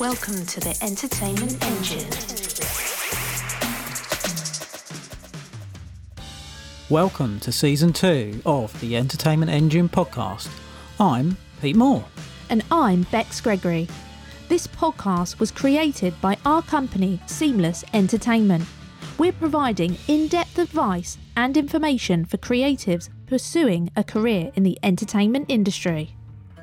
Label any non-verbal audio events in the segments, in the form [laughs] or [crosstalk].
Welcome to the Entertainment Engine. Welcome to season two of the Entertainment Engine podcast. I'm Pete Moore. And I'm Bex Gregory. This podcast was created by our company, Seamless Entertainment. We're providing in depth advice and information for creatives pursuing a career in the entertainment industry.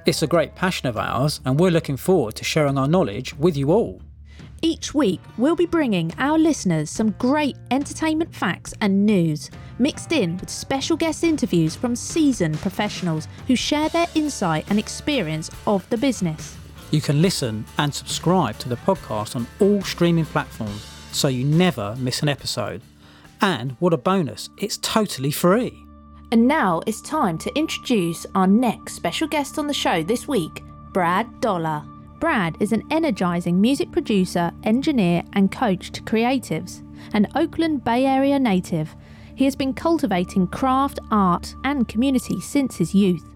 It's a great passion of ours, and we're looking forward to sharing our knowledge with you all. Each week, we'll be bringing our listeners some great entertainment facts and news, mixed in with special guest interviews from seasoned professionals who share their insight and experience of the business. You can listen and subscribe to the podcast on all streaming platforms so you never miss an episode. And what a bonus, it's totally free. And now it's time to introduce our next special guest on the show this week, Brad Dollar. Brad is an energizing music producer, engineer, and coach to creatives, an Oakland Bay Area native. He has been cultivating craft, art, and community since his youth.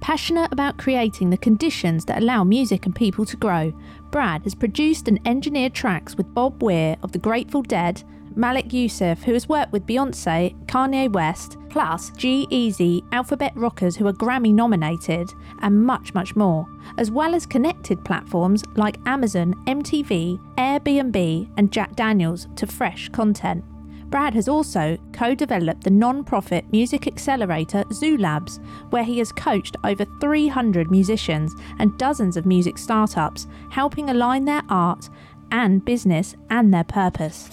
Passionate about creating the conditions that allow music and people to grow, Brad has produced and engineered tracks with Bob Weir of the Grateful Dead, Malik Yusef, who has worked with Beyonce, Kanye West, plus G-Eazy, Alphabet Rockers, who are Grammy nominated, and much, much more, as well as connected platforms like Amazon, MTV, Airbnb, and Jack Daniels to fresh content. Brad has also co developed the non profit music accelerator Zoo Labs, where he has coached over 300 musicians and dozens of music startups, helping align their art and business and their purpose.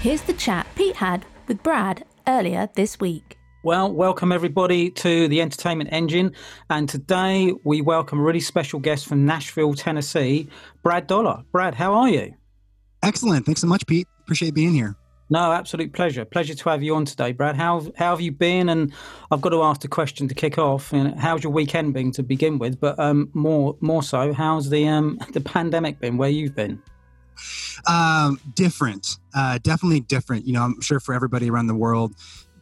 Here's the chat Pete had with Brad earlier this week. Well, welcome everybody to the Entertainment Engine. And today we welcome a really special guest from Nashville, Tennessee, Brad Dollar. Brad, how are you? Excellent. Thanks so much, Pete. Appreciate being here. No, absolute pleasure. Pleasure to have you on today, Brad. How how have you been? And I've got to ask the question to kick off. You know, how's your weekend been to begin with? But um, more more so, how's the um, [laughs] the pandemic been? Where you've been? Um, different, uh, definitely different. You know, I'm sure for everybody around the world,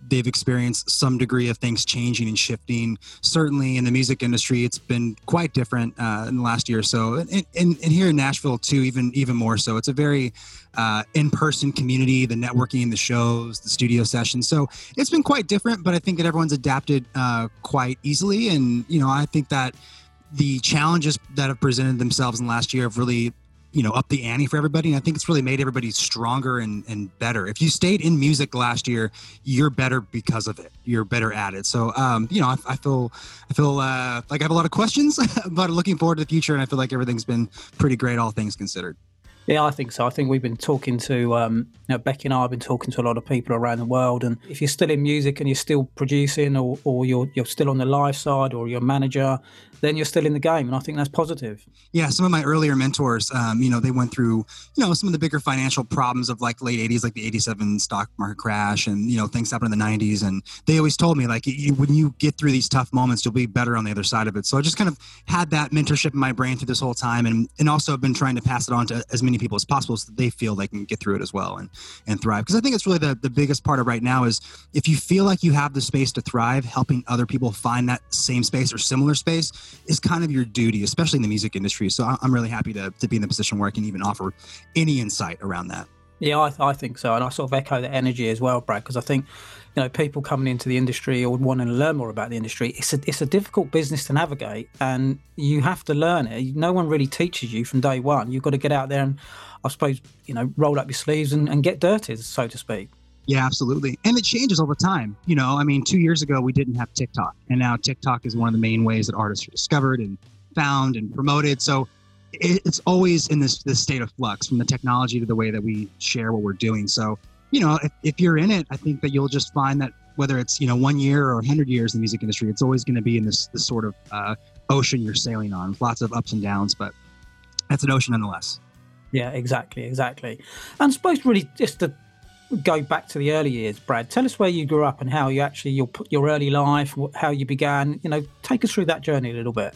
they've experienced some degree of things changing and shifting. Certainly in the music industry, it's been quite different uh, in the last year or so, and, and, and, here in Nashville too, even even more so. It's a very uh, in-person community, the networking, the shows, the studio sessions. So it's been quite different, but I think that everyone's adapted uh, quite easily, and you know, I think that the challenges that have presented themselves in the last year have really you know up the ante for everybody. And i think it's really made everybody stronger and, and better. If you stayed in music last year you're better because of it. You're better at it. So um, you know I, I, feel i feel uh, like i have a lot of questions [laughs] but looking forward to the future. And i feel like everything's been pretty great all things considered. Yeah, I think so. I think we've been talking to, um, you know, Becky and I have been talking to a lot of people around the world. And if you're still in music and you're still producing or, or you're, you're still on the live side or you're a manager, then you're still in the game. And I think that's positive. Yeah. Some of my earlier mentors, um, you know, they went through, you know, some of the bigger financial problems of like late 80s, like the 87 stock market crash and, you know, things happened in the 90s. And they always told me, like, you, when you get through these tough moments, you'll be better on the other side of it. So I just kind of had that mentorship in my brain through this whole time and, and also have been trying to pass it on to as many people as possible so that they feel they can get through it as well and, and thrive. Because I think it's really the, the biggest part of right now is if you feel like you have the space to thrive, helping other people find that same space or similar space is kind of your duty, especially in the music industry. So I'm really happy to, to be in the position where I can even offer any insight around that. Yeah, I, I think so. And I sort of echo that energy as well, Brad, because I think, you know, people coming into the industry or wanting to learn more about the industry, it's a, it's a difficult business to navigate and you have to learn it. No one really teaches you from day one. You've got to get out there and, I suppose, you know, roll up your sleeves and, and get dirty, so to speak. Yeah, absolutely. And it changes over time. You know, I mean, two years ago, we didn't have TikTok. And now TikTok is one of the main ways that artists are discovered and found and promoted. So it's always in this, this state of flux from the technology to the way that we share what we're doing. So, you know, if, if you're in it, I think that you'll just find that whether it's, you know, one year or 100 years in the music industry, it's always going to be in this, this sort of uh, ocean you're sailing on, with lots of ups and downs, but that's an ocean nonetheless. Yeah, exactly, exactly. And I suppose really just to go back to the early years, Brad. Tell us where you grew up and how you actually your your early life, how you began. You know, take us through that journey a little bit.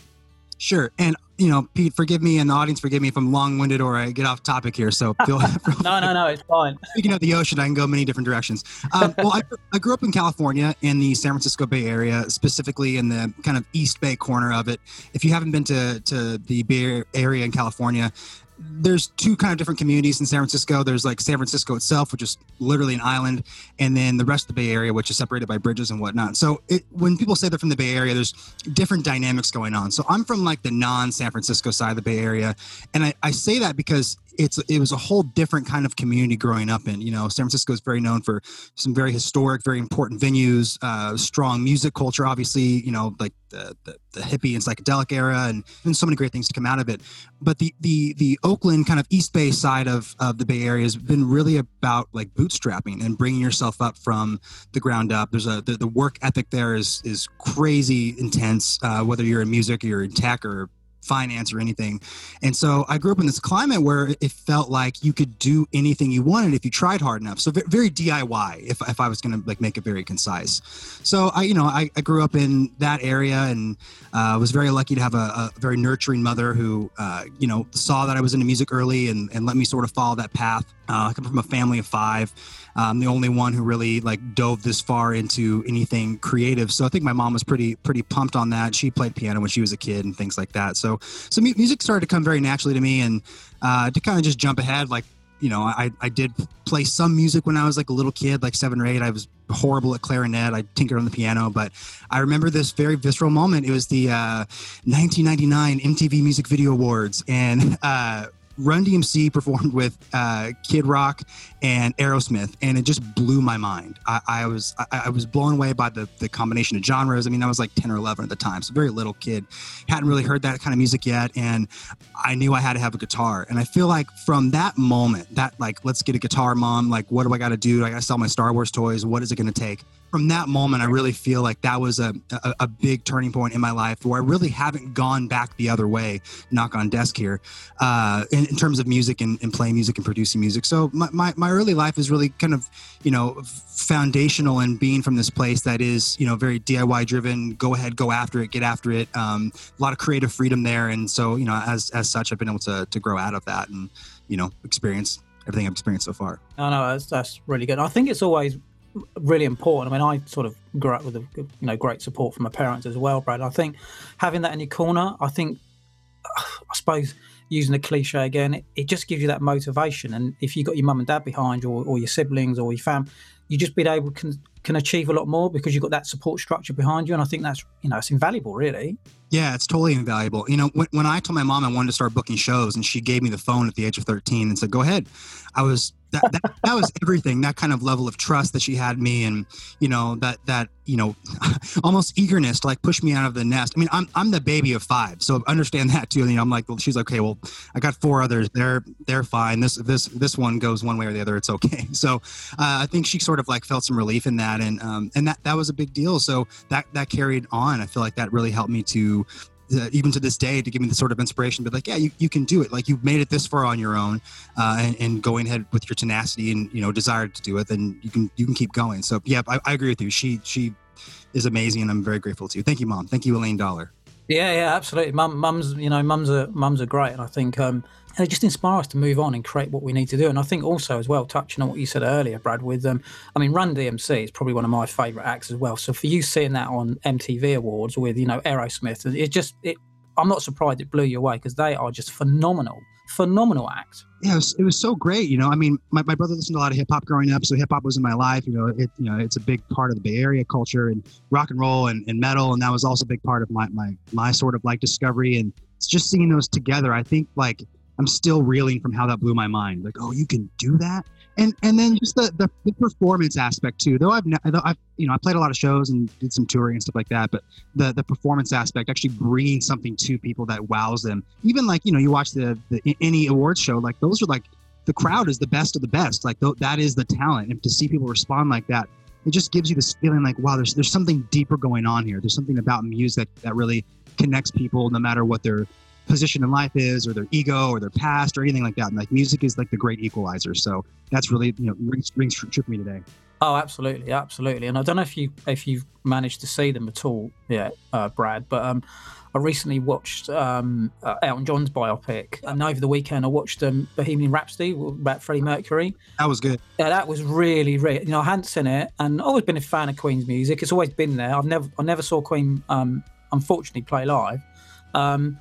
Sure, and you know, Pete, forgive me, and the audience, forgive me if I'm long-winded or I get off topic here. So [laughs] feel no, no, no, it's fine. [laughs] Speaking of the ocean, I can go many different directions. Um, well, I, I, grew up in California, in the San Francisco Bay Area, specifically in the kind of East Bay corner of it. If you haven't been to to the Bay Area in California, there's two kind of different communities in San Francisco. There's like San Francisco itself, which is literally an island, and then the rest of the Bay Area, which is separated by bridges and whatnot. So it, when people say they're from the Bay Area, there's different dynamics going on. So I'm from like the non-San Francisco side of the Bay Area, and I, I say that because it's it was a whole different kind of community growing up in. You know, San Francisco is very known for some very historic, very important venues, uh, strong music culture. Obviously, you know, like the, the, the hippie and psychedelic era, and, and so many great things to come out of it. But the the the Oakland kind of East Bay side of of the Bay Area has been really about like bootstrapping and bringing yourself up from the ground up. There's a the, the work ethic there is is crazy intense. Uh, whether you're in music, or you're in tech, or finance or anything. And so I grew up in this climate where it felt like you could do anything you wanted if you tried hard enough. So very DIY if, if I was going to like make it very concise. So I, you know, I, I grew up in that area and uh, was very lucky to have a, a very nurturing mother who, uh, you know, saw that I was into music early and, and let me sort of follow that path. Uh, I come from a family of five. I'm the only one who really like dove this far into anything creative. So I think my mom was pretty pretty pumped on that. She played piano when she was a kid and things like that. So so music started to come very naturally to me, and uh, to kind of just jump ahead, like you know, I, I did play some music when I was like a little kid, like seven or eight. I was horrible at clarinet. I tinkered on the piano, but I remember this very visceral moment. It was the uh, 1999 MTV Music Video Awards, and uh, Run DMC performed with uh, Kid Rock and Aerosmith, and it just blew my mind. I, I was I, I, was blown away by the the combination of genres. I mean, I was like ten or eleven at the time, so very little kid, hadn't really heard that kind of music yet, and I knew I had to have a guitar. And I feel like from that moment, that like, let's get a guitar, mom. Like, what do I got to do? I got to sell my Star Wars toys. What is it going to take? From that moment, I really feel like that was a, a, a, big turning point in my life where I really haven't gone back the other way, knock on desk here, uh, in, in, terms of music and, and, playing music and producing music. So my, my, my, early life is really kind of, you know, foundational in being from this place that is, you know, very DIY driven, go ahead, go after it, get after it. Um, a lot of creative freedom there. And so, you know, as, as such, I've been able to, to grow out of that and, you know, experience everything I've experienced so far. Oh, no, that's, that's really good. I think it's always really important. I mean, I sort of grew up with a, you know great support from my parents as well, Brad. I think having that in your corner, I think, I suppose using the cliche again, it, it just gives you that motivation. And if you got your mum and dad behind you, or, or your siblings, or your fam, you just be able can can achieve a lot more because you've got that support structure behind you. And I think that's you know it's invaluable, really. Yeah, it's totally invaluable. You know, when, when I told my mom I wanted to start booking shows, and she gave me the phone at the age of thirteen and said, "Go ahead," I was that, that, that was everything that kind of level of trust that she had me and you know that that you know [laughs] almost eagerness to like push me out of the nest. I mean i'm i'm the baby of five so understand [laughs] that too. You know i'm like well, she's like okay well i got four others. They're they're fine. This this this one goes one way or the other. It's okay. [laughs] So uh, i think she sort of like felt some relief in that and um and that that was a big deal. So that that carried on. I feel like that really helped me to uh, even to this day to give me the sort of inspiration but like yeah you, you can do it. Like you've made it this far on your own uh, and, and, going ahead with your tenacity and you know desire to do it then you can you can keep going. So yeah I, I agree with you. She she is amazing and i'm very grateful to you. Thank you mom. Thank you elaine dollar. Yeah yeah absolutely. Mum mums you know mums are mums are great and i think um they just inspire us to move on and create what we need to do. And I think also as well, touching on what you said earlier, Brad, with um, I mean, Run DMC is probably one of my favourite acts as well. So for you seeing that on MTV Awards with you know Aerosmith, it just it. I'm not surprised it blew you away because they are just phenomenal, phenomenal act. Yeah, it was, it was so great. You know, I mean, my, my brother listened to a lot of hip hop growing up, so hip hop was in my life. You know, it you know it's a big part of the Bay Area culture and rock and roll and, and metal, and that was also a big part of my my my sort of like discovery and it's just seeing those together. I think like I'm still reeling from how that blew my mind. Like, oh, you can do that, and and then just the the, the performance aspect too. Though I've though I've you know I played a lot of shows and did some touring and stuff like that, but the the performance aspect, actually bringing something to people that wows them. Even like you know you watch the, the any awards show, like those are like the crowd is the best of the best. Like th- that is the talent, and to see people respond like that, it just gives you this feeling like wow, there's there's something deeper going on here. There's something about music that really connects people, no matter what their position in life is or their ego or their past or anything like that. And like music is like the great equalizer. So that's really, you know, rings, rings true for me today. Oh, absolutely, absolutely. And I don't know if you if you've managed to see them at all yet, uh, Brad. But um, I recently watched um, uh, Elton John's biopic, and over the weekend I watched um, Bohemian Rhapsody about Freddie Mercury. That was good. Yeah, that was really, really. You know, I hadn't seen it, and I've always been a fan of Queen's music. It's always been there. I've never, I never saw Queen, um, unfortunately, play live. Um,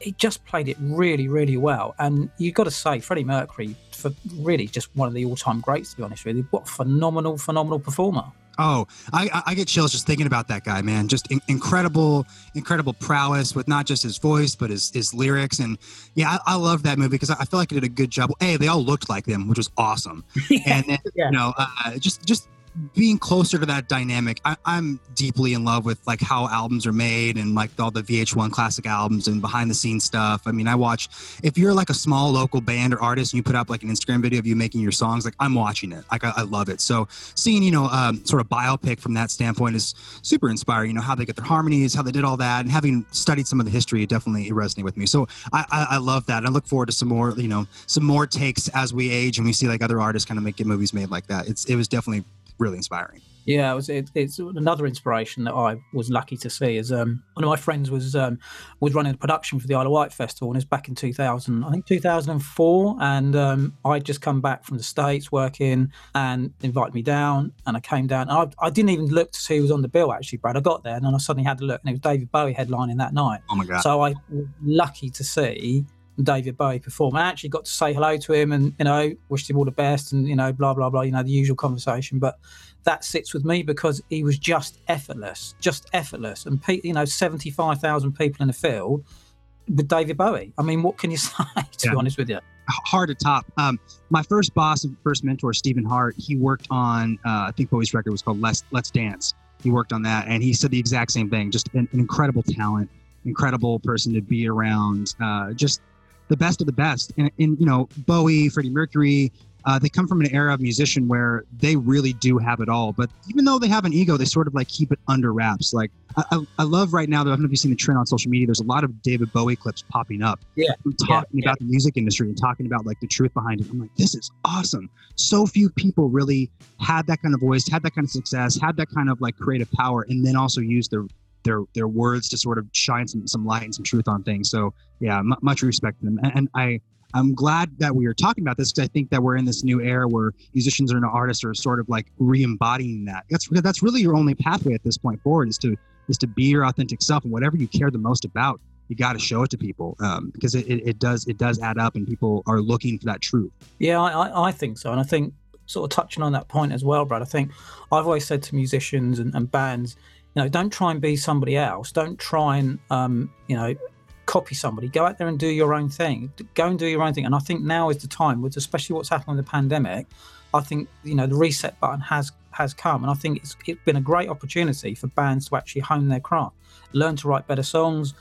he just played it really, really well. And you've got to say, Freddie Mercury, for really just one of the all-time greats, to be honest with you. What a phenomenal, phenomenal performer. Oh, I, I get chills just thinking about that guy, man. Just in, incredible, incredible prowess with not just his voice, but his, his lyrics. And yeah, I, I love that movie because I, I feel like it did a good job. Hey, they all looked like them, which was awesome. [laughs] yeah, and then, yeah. you know, uh, just just being closer to that dynamic I, am deeply in love with like how albums are made and like all the vh1 classic albums and behind the scenes stuff. I mean i watch if you're like a small local band or artist and you put up like an instagram video of you making your songs like i'm watching it. Like i, I love it. So seeing you know um, sort of biopic from that standpoint is super inspiring you know how they get their harmonies how they did all that and having studied some of the history it definitely resonated with me. So I, I, I love that. And i look forward to some more you know some more takes as we age and we see like other artists kind of make movies made like that. It's it was definitely really inspiring. Yeah, it was, it, it's another inspiration that I was lucky to see. Is um, one of my friends was um, was running a production for the Isle of Wight festival, and it was back in 2000, I think 2004. And um, I'd just come back from the states working, and invited me down, and I came down. I, I didn't even look to see who was on the bill actually, Brad. I got there, and then I suddenly had to look, and it was David Bowie headlining that night. Oh my god! So I was lucky to see David Bowie perform. I actually got to say hello to him and, you know, wished him all the best and, you know, blah, blah, blah, you know, the usual conversation. But that sits with me because he was just effortless, just effortless. And, you know, 75,000 people in the field with David Bowie. I mean, what can you [laughs] say, to yeah. be honest with you? Hard to top. Um, my first boss and first mentor, Stephen Hart, he worked on, uh, I think Bowie's record was called Let's, Let's Dance. He worked on that and he said the exact same thing. Just an, an incredible talent, incredible person to be around. Uh, just the best of the best. And, and you know, Bowie, Freddie Mercury, uh, they come from an era of musician where they really do have it all. But even though they have an ego, they sort of like keep it under wraps. Like I, I, I love right now. That I don't know if you've seen the trend on social media. There's a lot of David Bowie clips popping up. Yeah, talking yeah, about yeah. the music industry and talking about like the truth behind it. I'm like, this is awesome. So few people really had that kind of voice, had that kind of success, had that kind of like creative power, and then also use their their their words to sort of shine some some light and some truth on things. So yeah, m- much respect to them, and, and I. I'm glad that we are talking about this because I think that we're in this new era where musicians and artists are sort of like re-embodying that. That's that's really your only pathway at this point forward is to is to be your authentic self and whatever you care the most about, you got to show it to people um, because it, it, it, does it does add up and people are looking for that truth. Yeah, I, I think so, and I think sort of touching on that point as well, Brad. I think I've always said to musicians and, and bands, you know, don't try and be somebody else. Don't try and, um, you know, copy somebody. Go out there and do your own thing. Go and do your own thing. And I think now is the time, with especially what's happened with the pandemic. I think you know the reset button has has come, and I think it's it's been a great opportunity for bands to actually hone their craft, learn to write better songs,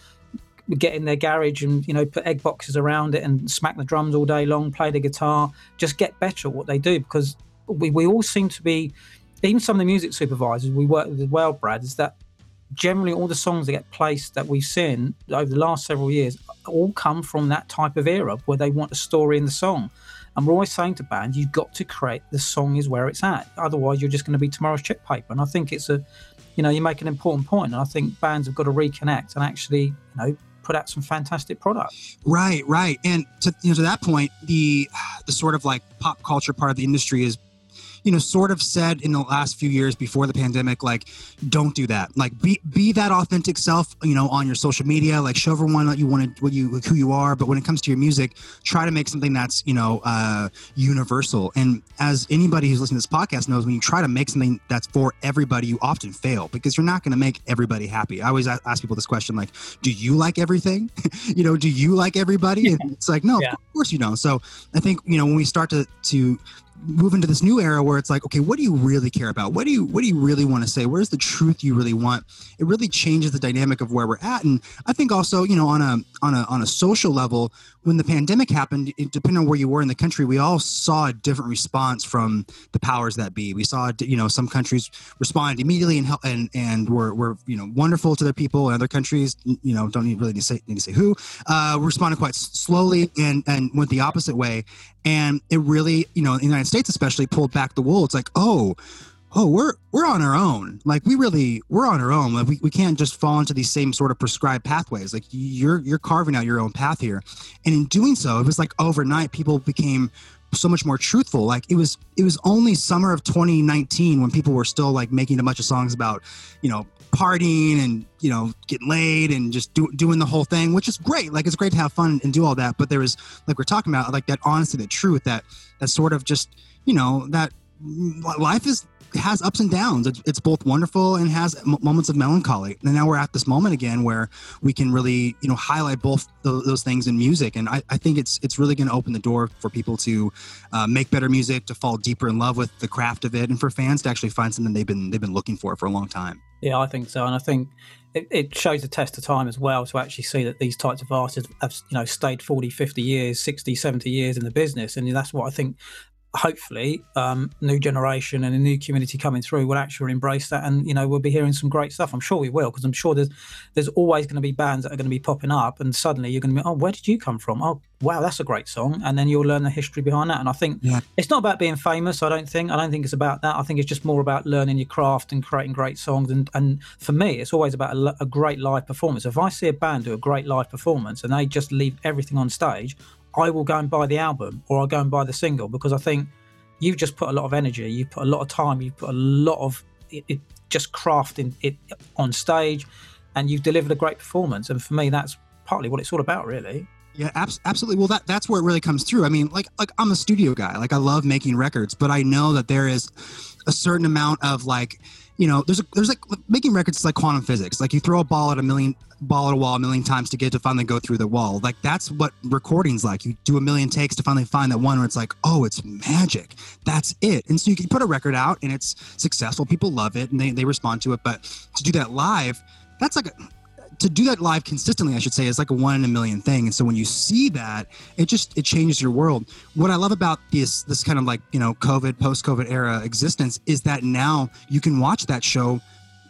get in their garage and you know put egg boxes around it and smack the drums all day long, play the guitar, just get better at what they do because we, we all seem to be even some of the music supervisors we work with as well, Brad, is that generally all the songs that get placed that we've seen over the last several years all come from that type of era where they want a story in the song. And we're always saying to bands, you've got to create the song is where it's at. Otherwise, you're just going to be tomorrow's chip paper. And I think it's a, you know, you make an important point. And I think bands have got to reconnect and actually, you know, put out some fantastic product. Right, right. And to, you know, to that point, the the sort of like pop culture part of the industry is you know, sort of said in the last few years before the pandemic, like, don't do that. Like, be be that authentic self, you know, on your social media. Like, show everyone that you want to, what you, who you are. But when it comes to your music, try to make something that's, you know, uh, universal. And as anybody who's listening to this podcast knows, when you try to make something that's for everybody, you often fail because you're not going to make everybody happy. I always ask people this question, like, do you like everything? [laughs] you know, do you like everybody? And it's like, no, yeah. of course you don't. So I think you know when we start to to move into this new era where it's like okay what do you really care about? What do you what do you really want to say? Where's the truth you really want? It really changes the dynamic of where we're at. And i think also you know on a on a on a social level when the pandemic happened, depending on where you were in the country, we all saw a different response from the powers that be. We saw, you know, some countries responded immediately and help, and and were, were you know wonderful to their people, and other countries, you know, don't need really need to say need to say who, uh, responded quite slowly and and went the opposite way, and it really, you know, in the United States especially pulled back the wool. It's like, oh oh we're we're on our own. Like we really we're on our own. Like we, we can't just fall into these same sort of prescribed pathways. Like you're you're carving out your own path here. And in doing so it was like overnight people became so much more truthful. Like it was it was only summer of 2019 when people were still like making a bunch of songs about you know partying and you know getting laid and just do, doing the whole thing which is great. Like it's great to have fun and do all that. But there was like we're talking about like that honesty the truth that that sort of just you know that mm, life is has ups and downs. It's, it's both wonderful and has m- moments of melancholy. And now we're at this moment again where we can really, you know, highlight both those things in music. And I, I think it's it's really going to open the door for people to uh, make better music, to fall deeper in love with the craft of it, and for fans to actually find something they've been they've been looking for for a long time. Yeah, I think so, and I think it, it shows the test of time as well to actually see that these types of artists have you know stayed 40 50 years 60 70 years in the business and that's what i think hopefully um, new generation and a new community coming through will actually embrace that and you know we'll be hearing some great stuff. I'm sure we will because i'm sure there's there's always going to be bands that are going to be popping up and suddenly you're going to be oh where did you come from? Oh wow that's a great song. And then you'll learn the history behind that. And i think yeah. it's not about being famous i don't think i don't think it's about that. I think it's just more about learning your craft and creating great songs. And and for me it's always about a, a great live performance. If i see a band do a great live performance and they just leave everything on stage I will go and buy the album or I'll go and buy the single because I think you've just put a lot of energy, you've put a lot of time, you've put a lot of it, it just crafting it on stage, and you've delivered a great performance. And for me, that's partly what it's all about, really. Yeah, absolutely. Well, that that's where it really comes through. I mean, like like I'm a studio guy. Like I love making records, but I know that there is a certain amount of like you know, there's a, there's like making records is like quantum physics. Like you throw a ball at a million ball at a wall a million times to get to finally go through the wall. Like that's what recording's like. You do a million takes to finally find that one where it's like, oh, it's magic. That's it. And so you can put a record out and it's successful. People love it and they, they respond to it. But to do that live, that's like a, to do that live consistently, I should say, is like a one in a million thing. And so when you see that, it just it changes your world. What I love about this this kind of like you know COVID post COVID era existence is that now you can watch that show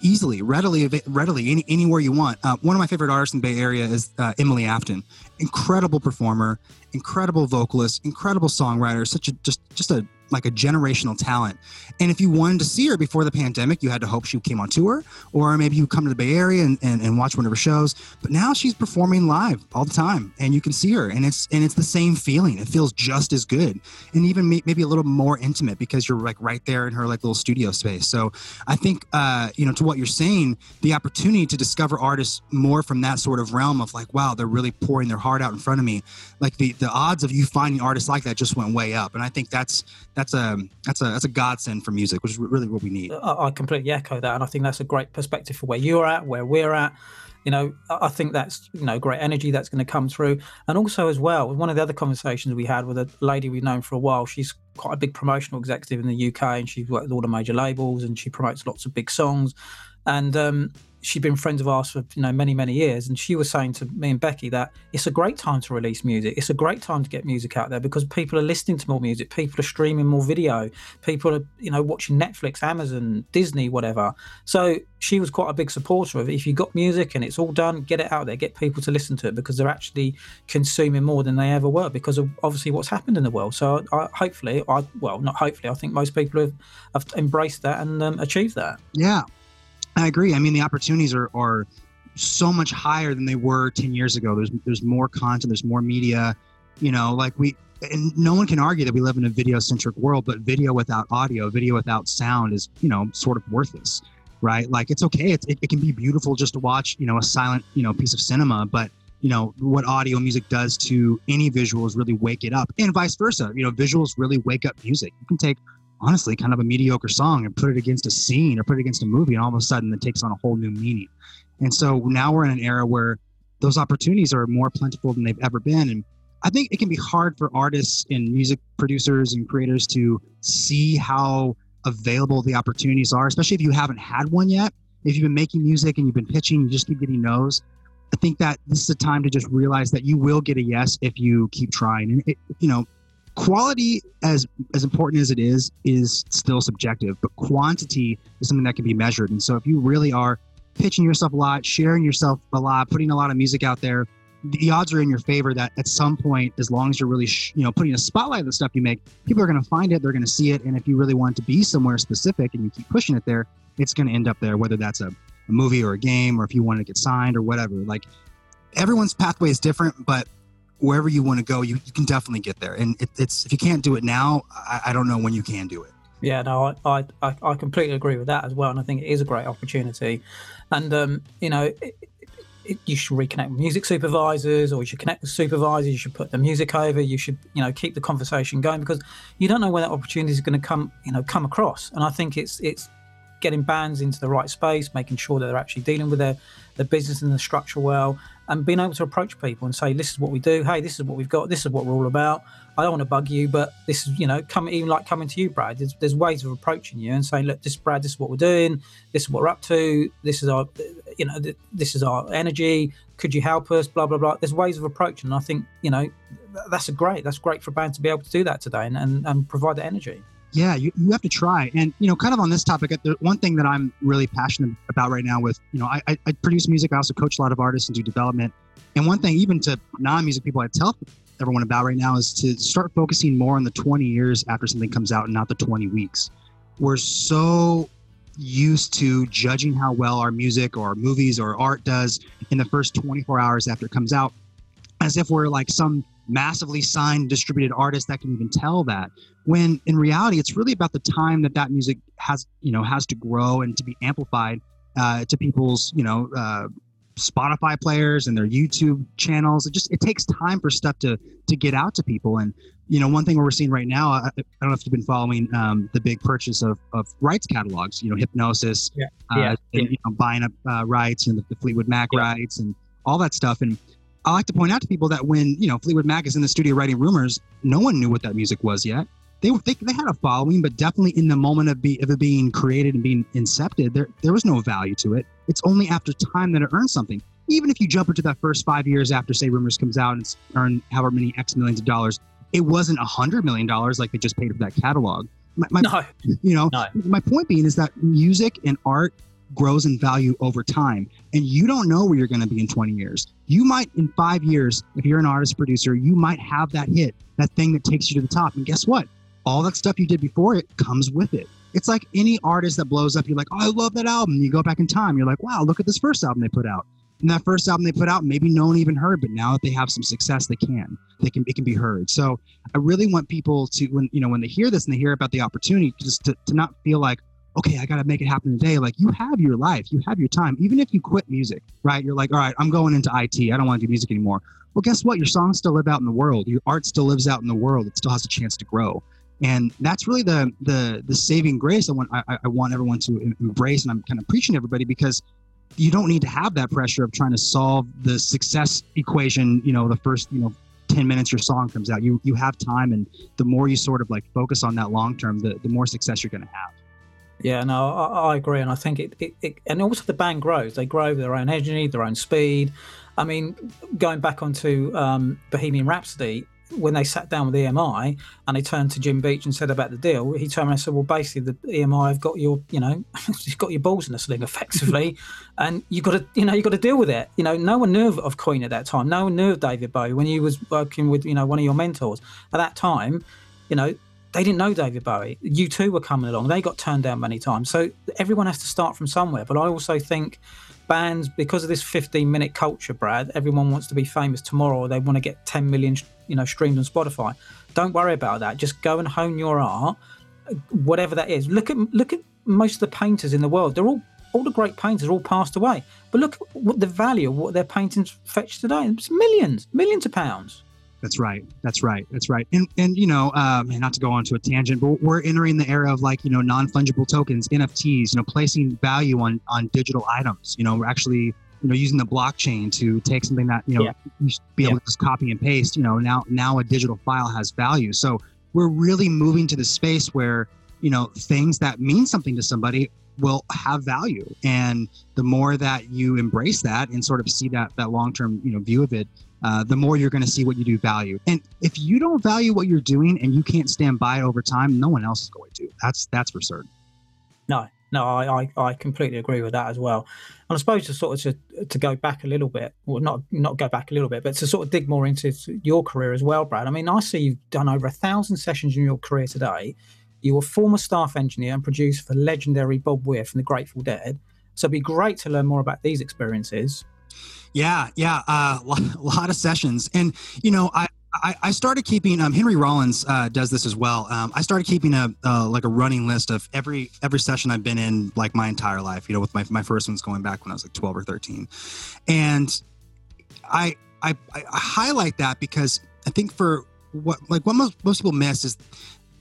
easily, readily, readily any, anywhere you want. Uh, one of my favorite artists in the Bay Area is uh, Emily Afton, incredible performer, incredible vocalist, incredible songwriter, such a just just a like a generational talent. And if you wanted to see her before the pandemic, you had to hope she came on tour, or maybe you come to the Bay Area and, and, and, watch one of her shows. But now she's performing live all the time, and you can see her, and it's and it's the same feeling. It feels just as good, and even maybe a little more intimate because you're like right there in her like little studio space. So I think uh, you know to what you're saying, the opportunity to discover artists more from that sort of realm of like, wow, they're really pouring their heart out in front of me. Like the the odds of you finding artists like that just went way up, and I think that's that's a that's a that's a godsend for music, which is really what we need. I, completely echo that, and I think that's a great perspective for where you're at, where we're at. You know, I think that's you know great energy that's going to come through, and also as well, one of the other conversations we had with a lady we've known for a while. She's quite a big promotional executive in the UK, and she's worked with all the major labels, and she promotes lots of big songs. And um, she'd been friends of ours for you know many many years and she was saying to me and becky that it's a great time to release music. It's a great time to get music out there because people are listening to more music. People are streaming more video. People are you know watching netflix amazon disney whatever. So she was quite a big supporter of it. If you got music and it's all done get it out there. Get people to listen to it because they're actually consuming more than they ever were because of obviously what's happened in the world. So I, hopefully i well not hopefully i think most people have, have embraced that and um, achieved that. Yeah I agree. I mean, the opportunities are, are so much higher than they were 10 years ago. There's, there's more content, there's more media, you know, like we, and no one can argue that we live in a video centric world, but video without audio, video without sound is, you know, sort of worthless, right? Like it's okay. It's, it, it can be beautiful just to watch, you know, a silent, you know, piece of cinema, but you know what audio music does to any visuals really wake it up and vice versa you know visuals really wake up music you can take honestly kind of a mediocre song and put it against a scene or put it against a movie and all of a sudden it takes on a whole new meaning. And so now we're in an era where those opportunities are more plentiful than they've ever been. And i think it can be hard for artists and music producers and creators to see how available the opportunities are especially if you haven't had one yet. If you've been making music and you've been pitching you just keep getting no's i think that this is a time to just realize that you will get a yes if you keep trying. And it, you know quality as as important as it is is still subjective but quantity is something that can be measured. And so if you really are pitching yourself a lot sharing yourself a lot putting a lot of music out there the odds are in your favor that at some point as long as you're really sh- you know putting a spotlight on the stuff you make people are going to find it they're going to see it. And if you really want to be somewhere specific and you keep pushing it there it's going to end up there whether that's a, a movie or a game or if you want to get signed or whatever. Like everyone's pathway is different but wherever you want to go, you, you can definitely get there. And it, it's if you can't do it now, I, I, don't know when you can do it. Yeah, no, I, I, I completely agree with that as well, and I think it is a great opportunity. And um, you know, it, it, you should reconnect with music supervisors, or you should connect with supervisors. You should put the music over. You should, you know, keep the conversation going because you don't know when that opportunity is going to come, you know, come across. And I think it's it's getting bands into the right space, making sure that they're actually dealing with their their business and the structure well, and being able to approach people and say, "This is what we do. Hey, this is what we've got. This is what we're all about. I don't want to bug you, but this is, you know, come even like coming to you, Brad. There's, there's ways of approaching you and saying, look, this Brad, this is what we're doing. This is what we're up to. This is our, you know, this is our energy. Could you help us? Blah blah blah. There's ways of approaching. And I think, you know, that's a great. That's great for a band to be able to do that today and and, and provide the energy. Yeah, you, you have to try. And, you know, kind of on this topic, the one thing that I'm really passionate about right now with, you know, I, I produce music. I also coach a lot of artists and do development. And one thing, even to non music people, I tell everyone about right now is to start focusing more on the 20 years after something comes out and not the 20 weeks. We're so used to judging how well our music or movies or art does in the first 24 hours after it comes out as if we're like some massively signed distributed artist that can even tell that when in reality it's really about the time that that music has you know has to grow and to be amplified uh, to people's you know uh, Spotify players and their YouTube channels. It just it takes time for stuff to to get out to people. And you know, one thing we're seeing right now, I, I don't know if you've been following um, the big purchase of, of rights catalogs. You know, Hipgnosis yeah, uh, yeah, and, yeah. You know, buying up uh, rights and the, the, Fleetwood Mac rights and all that stuff. And I like to point out to people that when you know Fleetwood Mac is in the studio writing Rumours, no one knew what that music was yet they were they, they had a following, but definitely in the moment of, be, of it being created and being incepted, there there was no value to it. It's only after time that it earns something. Even if you jump into that first five years after, say, Rumours comes out and it's earned however many X millions of dollars, it wasn't a hundred million dollars like they just paid for that catalog. My, my, [laughs] no, you know, no. my point being is that music and art grows in value over time. And you don't know where you're going to be in 20 years. You might, in five years, if you're an artist producer, you might have that hit, that thing that takes you to the top. And guess what? all that stuff you did before it comes with it. It's like any artist that blows up, you're like, oh, I love that album. You go back in time, you're like, wow, look at this first album they put out. And that first album they put out, maybe no one even heard, but now that they have some success, they can. They can it can be heard. So I really want people to when you know when they hear this and they hear about the opportunity, just to, to not feel like, okay, I gotta make it happen today. Like you have your life, you have your time. Even if you quit music, right? You're like, all right, I'm going into IT. I don't want to do music anymore. Well, guess what? Your songs still live out in the world. Your art still lives out in the world. It still has a chance to grow and that's really the the the saving grace I want I, I want everyone to embrace, and I'm kind of preaching to everybody because you don't need to have that pressure of trying to solve the success equation. You know, the first you know 10 minutes your song comes out you you have time and the more you sort of like focus on that long term the, the more success you're going to have yeah no I, I, agree and i think it, it, it, and also the band grows they grow with their own energy their own speed i mean going back onto um, bohemian rhapsody when they sat down with EMI and they turned to Jim Beach and said about the deal, he turned around and said, "Well, basically, the EMI have got your, you know, [laughs] you've got your balls in a sling, effectively, [laughs] and you got to, you know, you got to deal with it. You know, no one knew of Queen at that time. No one knew of David Bowie when he was working with, you know, one of your mentors at that time. You know, they didn't know David Bowie. U2 were coming along. They got turned down many times. So everyone has to start from somewhere. But I also think bands because of this 15 minute culture brad everyone wants to be famous tomorrow they want to get 10 million you know streamed on spotify don't worry about that just go and hone your art whatever that is look at look at most of the painters in the world they're all all the great painters all passed away but look at what the value of what their paintings fetch today it's millions millions of pounds that's right. That's right. That's right. And and you know, um, and not to go on to a tangent, but we're entering the era of like you know non fungible tokens, NFTs. You know, placing value on on digital items. You know, we're actually you know using the blockchain to take something that you know yeah. you should be able yeah. to just copy and paste. You know, now now a digital file has value. So we're really moving to the space where you know things that mean something to somebody will have value and the more that you embrace that and sort of see that that long-term you know view of it uh, the more you're going to see what you do value. And if you don't value what you're doing and you can't stand by it over time, no one else is going to. That's that's for certain. No, no, I, I, I completely agree with that as well. And I suppose to sort of to, to go back a little bit, or not not go back a little bit, but to sort of dig more into your career as well, Brad. I mean, I see you've done over a thousand sessions in your career today. You were former staff engineer and producer for legendary Bob Weir from the Grateful Dead. So it'd be great to learn more about these experiences. Yeah, yeah, uh, a lot of sessions, and you know, I I, I started keeping. Um, Henry Rollins uh, does this as well. Um, I started keeping a uh, like a running list of every every session I've been in like my entire life. You know, with my my first ones going back when I was like twelve or thirteen, and I I, I highlight that because I think for what like what most most people miss is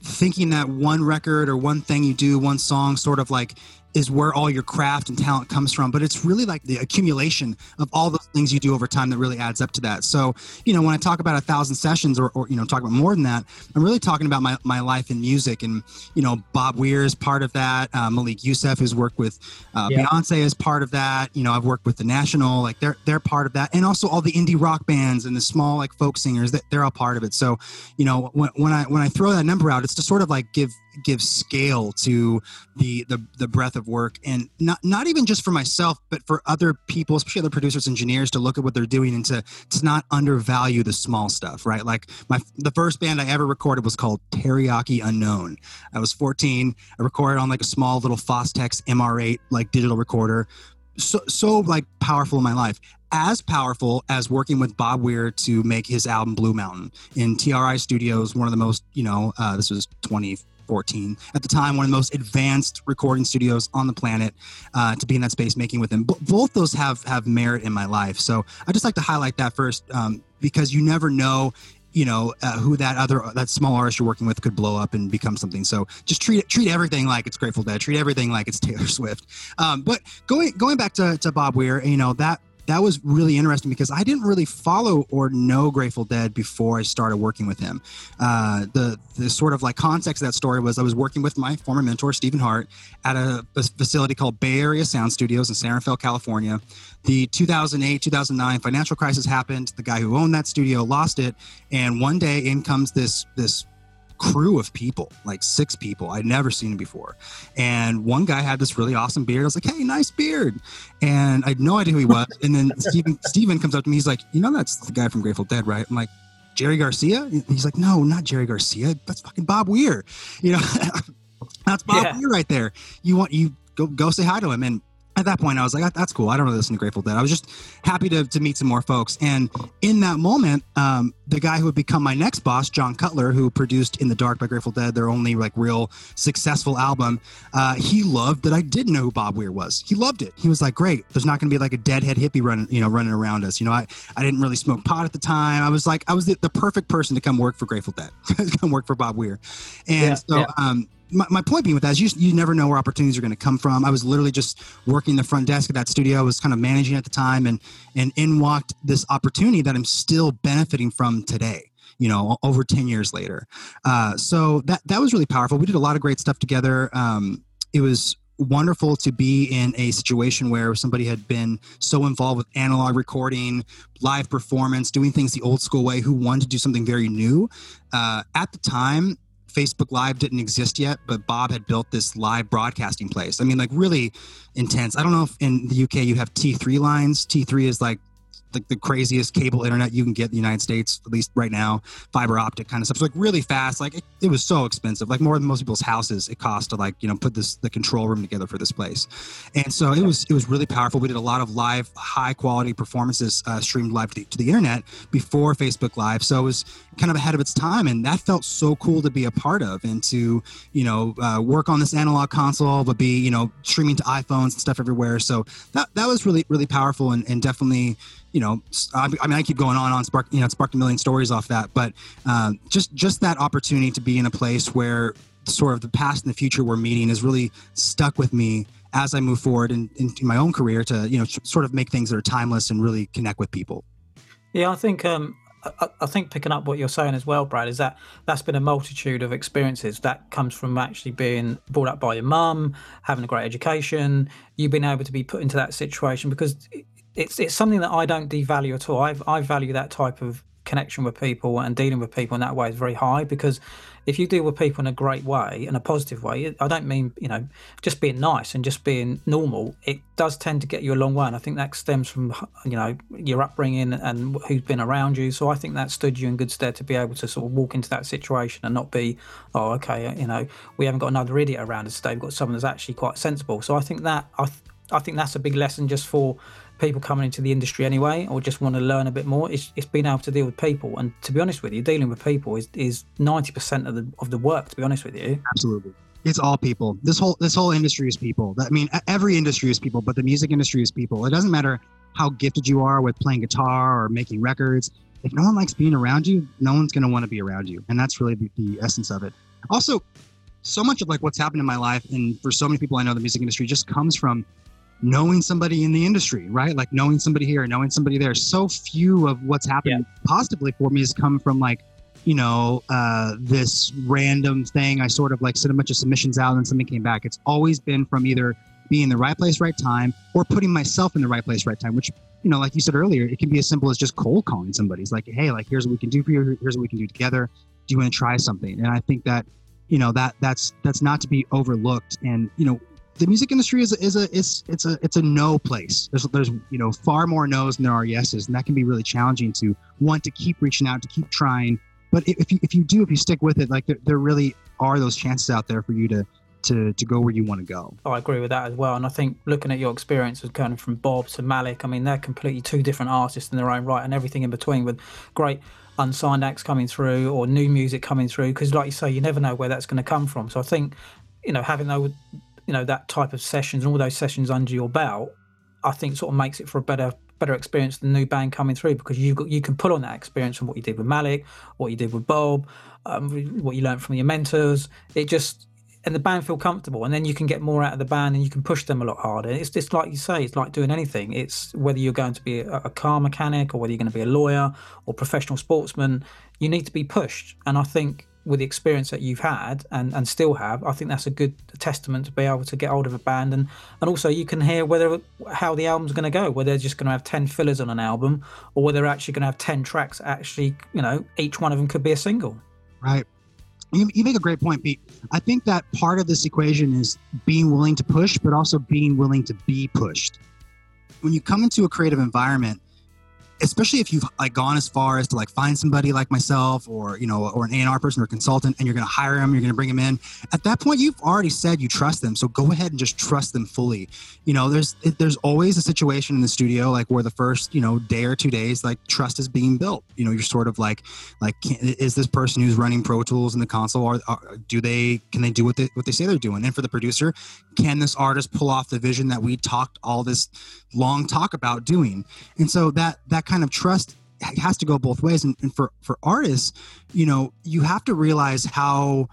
thinking that one record or one thing you do, one song, sort of like is where all your craft and talent comes from but it's really like the accumulation of all those things you do over time that really adds up to that. So you know when i talk about a thousand sessions or, or you know talk about more than that i'm really talking about my, my life in music. And you know bob weir is part of that. Uh, malik yusef who's worked with uh, yeah. beyonce is part of that. You know i've worked with the national like they're they're part of that. And also all the indie rock bands and the small like folk singers that they're all part of it. So you know when, when i when i throw that number out it's to sort of like give give scale to the the the breadth of work. And not not even just for myself but for other people especially other producers engineers to look at what they're doing and to to not undervalue the small stuff right? Like my the first band i ever recorded was called teriyaki unknown. I was 14 i recorded on like a small little fostex mr8 like digital recorder. So so like powerful in my life. As powerful as working with Bob Weir to make his album Blue Mountain. In TRI Studios, one of the most, you know, uh, this was 20, 14. At the time, one of the most advanced recording studios on the planet uh, to be in that space making with them. B- both those have have merit in my life. So I just like to highlight that first um, because you never know you know uh, who that other that small artist you're working with could blow up and become something so just treat treat everything like it's grateful dead treat everything like it's taylor [laughs] swift um, but going going back to, to bob weir you know that that was really interesting because I didn't really follow or know Grateful Dead before I started working with him. Uh, the the sort of like context of that story was I was working with my former mentor Stephen Hart at a, facility called Bay Area Sound Studios in San Rafael, California. The 2008 2009 financial crisis happened. The guy who owned that studio lost it, and one day in comes this this crew of people, like six people. I'd never seen him before. And one guy had this really awesome beard. I was like, hey, nice beard. And I had no idea who he was. And then Steven, [laughs] Steven comes up to me. He's like, you know, that's the guy from Grateful Dead, right? I'm like, Jerry Garcia? And he's like, no, not Jerry Garcia. That's fucking Bob Weir. You know, [laughs] that's Bob yeah. Weir right there. You want, you go, go say hi to him. And at that point, I was like, that's cool. I don't really listen to Grateful Dead. I was just happy to, to meet some more folks. And in that moment, um, the guy who would become my next boss, John Cutler, who produced In the Dark by Grateful Dead, their only like real successful album, uh, he loved that I didn't know who Bob Weir was. He loved it. He was like, great. There's not going to be like a deadhead hippie running, you know, running around us. You know, I, I didn't really smoke pot at the time. I was like, I was the, the perfect person to come work for Grateful Dead, [laughs] come work for Bob Weir. And yeah, so, yeah. um, my, my point being with that is you, you never know where opportunities are going to come from. I was literally just working the front desk of that studio. I was kind of managing at the time and, and in walked this opportunity that I'm still benefiting from today you know over 10 years later uh, so that that was really powerful we did a lot of great stuff together um, it was wonderful to be in a situation where somebody had been so involved with analog recording live performance doing things the old school way who wanted to do something very new uh, at the time Facebook Live didn't exist yet, but Bob had built this live broadcasting place. I mean, like really intense. I don't know if in the UK you have T3 lines. T3 is like like the craziest cable internet you can get in the United States, at least right now, fiber optic kind of stuff. So like really fast. Like it, it, was so expensive, like more than most people's houses. It cost to like you know put this the control room together for this place, and so it was it was really powerful. We did a lot of live, high quality performances uh, streamed live to the, to the internet before Facebook Live. So it was kind of ahead of its time, and that felt so cool to be a part of and to you know uh, work on this analog console, but be you know streaming to iPhones and stuff everywhere. So that that was really really powerful and, and definitely you know, I, mean, I keep going on on spark, you know, it sparked a million stories off that, but um, just just that opportunity to be in a place where sort of the past and the future we're meeting is really stuck with me as I move forward in, in, my own career to you know sort of make things that are timeless and really connect with people. Yeah, I think um, I, think picking up what you're saying as well, Brad, is that that's been a multitude of experiences that comes from actually being brought up by your mum, having a great education, you being able to be put into that situation because it's it's something that I don't devalue at all. I I value that type of connection with people and dealing with people in that way is very high because if you deal with people in a great way in a positive way i don't mean you know just being nice and just being normal it does tend to get you a long way. And i think that stems from you know your upbringing and who's been around you. So i think that stood you in good stead to be able to sort of walk into that situation and not be oh okay you know we haven't got another idiot around us today. We've got someone that's actually quite sensible. So i think that i th- I think that's a big lesson just for people coming into the industry anyway, or just want to learn a bit more, it's, it's being able to deal with people. And to be honest with you, dealing with people is is ninety percent of the of the work. To be honest with you, absolutely. It's all people. This whole this whole industry is people. I mean, every industry is people, but the music industry is people. It doesn't matter how gifted you are with playing guitar or making records. If no one likes being around you, no one's going to want to be around you, and that's really the, the essence of it. Also, so much of like what's happened in my life, and for so many people I know, the music industry just comes from knowing somebody in the industry, right? Like knowing somebody here, knowing somebody there. So few of what's happened yeah. positively for me has come from like, you know, uh, this random thing. I sort of like sent a bunch of submissions out and something came back. It's always been from either being in the right place, right time, or putting myself in the right place, right time, which, you know, like you said earlier, it can be as simple as just cold calling somebody. It's like, hey, like, here's what we can do for you. Here's what we can do together. Do you want to try something? And I think that, you know, that that's, that's not to be overlooked. And, you know, the music industry is a, is a it's it's a it's a no place. There's there's you know far more no's than there are yeses, and that can be really challenging to want to keep reaching out, to keep trying. But if you if you do, if you stick with it, like there, there really are those chances out there for you to to to go where you want to go. Oh, I agree with that as well. And I think looking at your experience with of from Bob to Malik, I mean they're completely two different artists in their own right, and everything in between with great unsigned acts coming through or new music coming through. Because like you say, you never know where that's going to come from. So I think you know having those you know that type of sessions and all those sessions under your belt, I think sort of makes it for a better better experience than the new band coming through because you've got you can pull on that experience from what you did with Malik, what you did with Bob, um, what you learned from your mentors. It just and the band feel comfortable, and then you can get more out of the band and you can push them a lot harder. It's just like you say, it's like doing anything. It's whether you're going to be a, a car mechanic or whether you're going to be a lawyer or professional sportsman, you need to be pushed. And I think with the experience that you've had and, and still have, I think that's a good testament to be able to get hold of a band and, and also you can hear whether how the album's going to go, whether they're just going to have 10 fillers on an album or whether they're actually going to have 10 tracks. Actually, you know, each one of them could be a single. Right. You, you make a great point, Pete. I think that part of this equation is being willing to push, but also being willing to be pushed. When you come into a creative environment, especially if you've like gone as far as to like find somebody like myself or you know or an A&R person or consultant and you're going to hire them you're going to bring them in at that point you've already said you trust them. So go ahead and just trust them fully. You know there's there's always a situation in the studio like where the first you know day or two days like trust is being built. You know you're sort of like like is this person who's running pro tools in the console or do they can they do what they what they say they're doing? And for the producer can this artist pull off the vision that we talked all this long talk about doing? And so that that kind of trust has to go both ways. And, and for for artists you know you have to realize how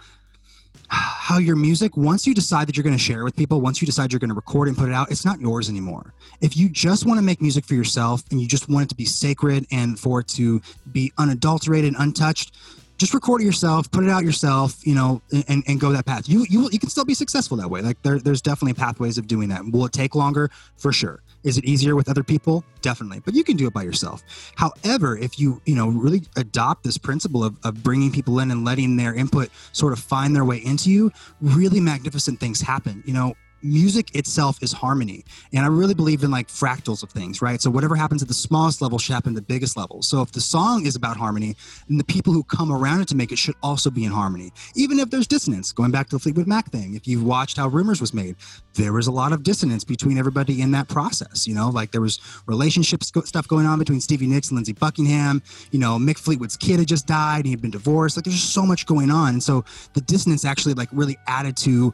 how your music once you decide that you're going to share it with people once you decide you're going to record and put it out it's not yours anymore. If you just want to make music for yourself and you just want it to be sacred and for it to be unadulterated untouched just record it yourself put it out yourself you know and, and go that path. You you, you can still be successful that way. Like there, there's definitely pathways of doing that. Will it take longer? For sure is it easier with other people? Definitely, but you can do it by yourself. However, if you you know really adopt this principle of, of bringing people in and letting their input sort of find their way into you, really magnificent things happen. You know, music itself is harmony. And I really believe in like fractals of things, right? So whatever happens at the smallest level should happen at the biggest level. So if the song is about harmony, then the people who come around it to make it should also be in harmony. Even if there's dissonance, going back to the Fleetwood Mac thing, if you've watched how Rumours was made, there was a lot of dissonance between everybody in that process. You know, like there was relationship stuff going on between Stevie Nicks and Lindsey Buckingham. You know, Mick Fleetwood's kid had just died. And he had been divorced. Like there's just so much going on. And so the dissonance actually like really added to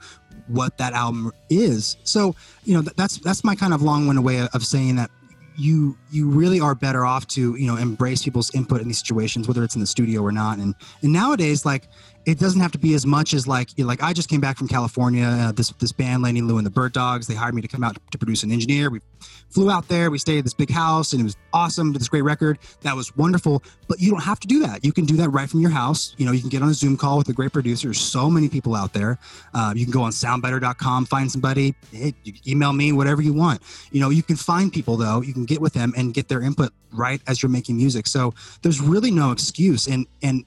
what that album is. So, you know, that's that's my kind of long-winded way of saying that you you really are better off to you know embrace people's input in these situations, whether it's in the studio or not. And and nowadays, like it doesn't have to be as much as like you know, like I just came back from California. Uh, this this band, Lenny Lou and the Bird Dogs, they hired me to come out to produce an engineer. We flew out there. We stayed at this big house, and it was awesome. Did this great record. That was wonderful. But you don't have to do that. You can do that right from your house. You know, you can get on a Zoom call with a great producer. There's so many people out there. Uh, you can go on SoundBetter.com, find somebody. Hey, email me, whatever you want. You know, you can find people though. You can get with them and get their input right as you're making music. So there's really no excuse. And and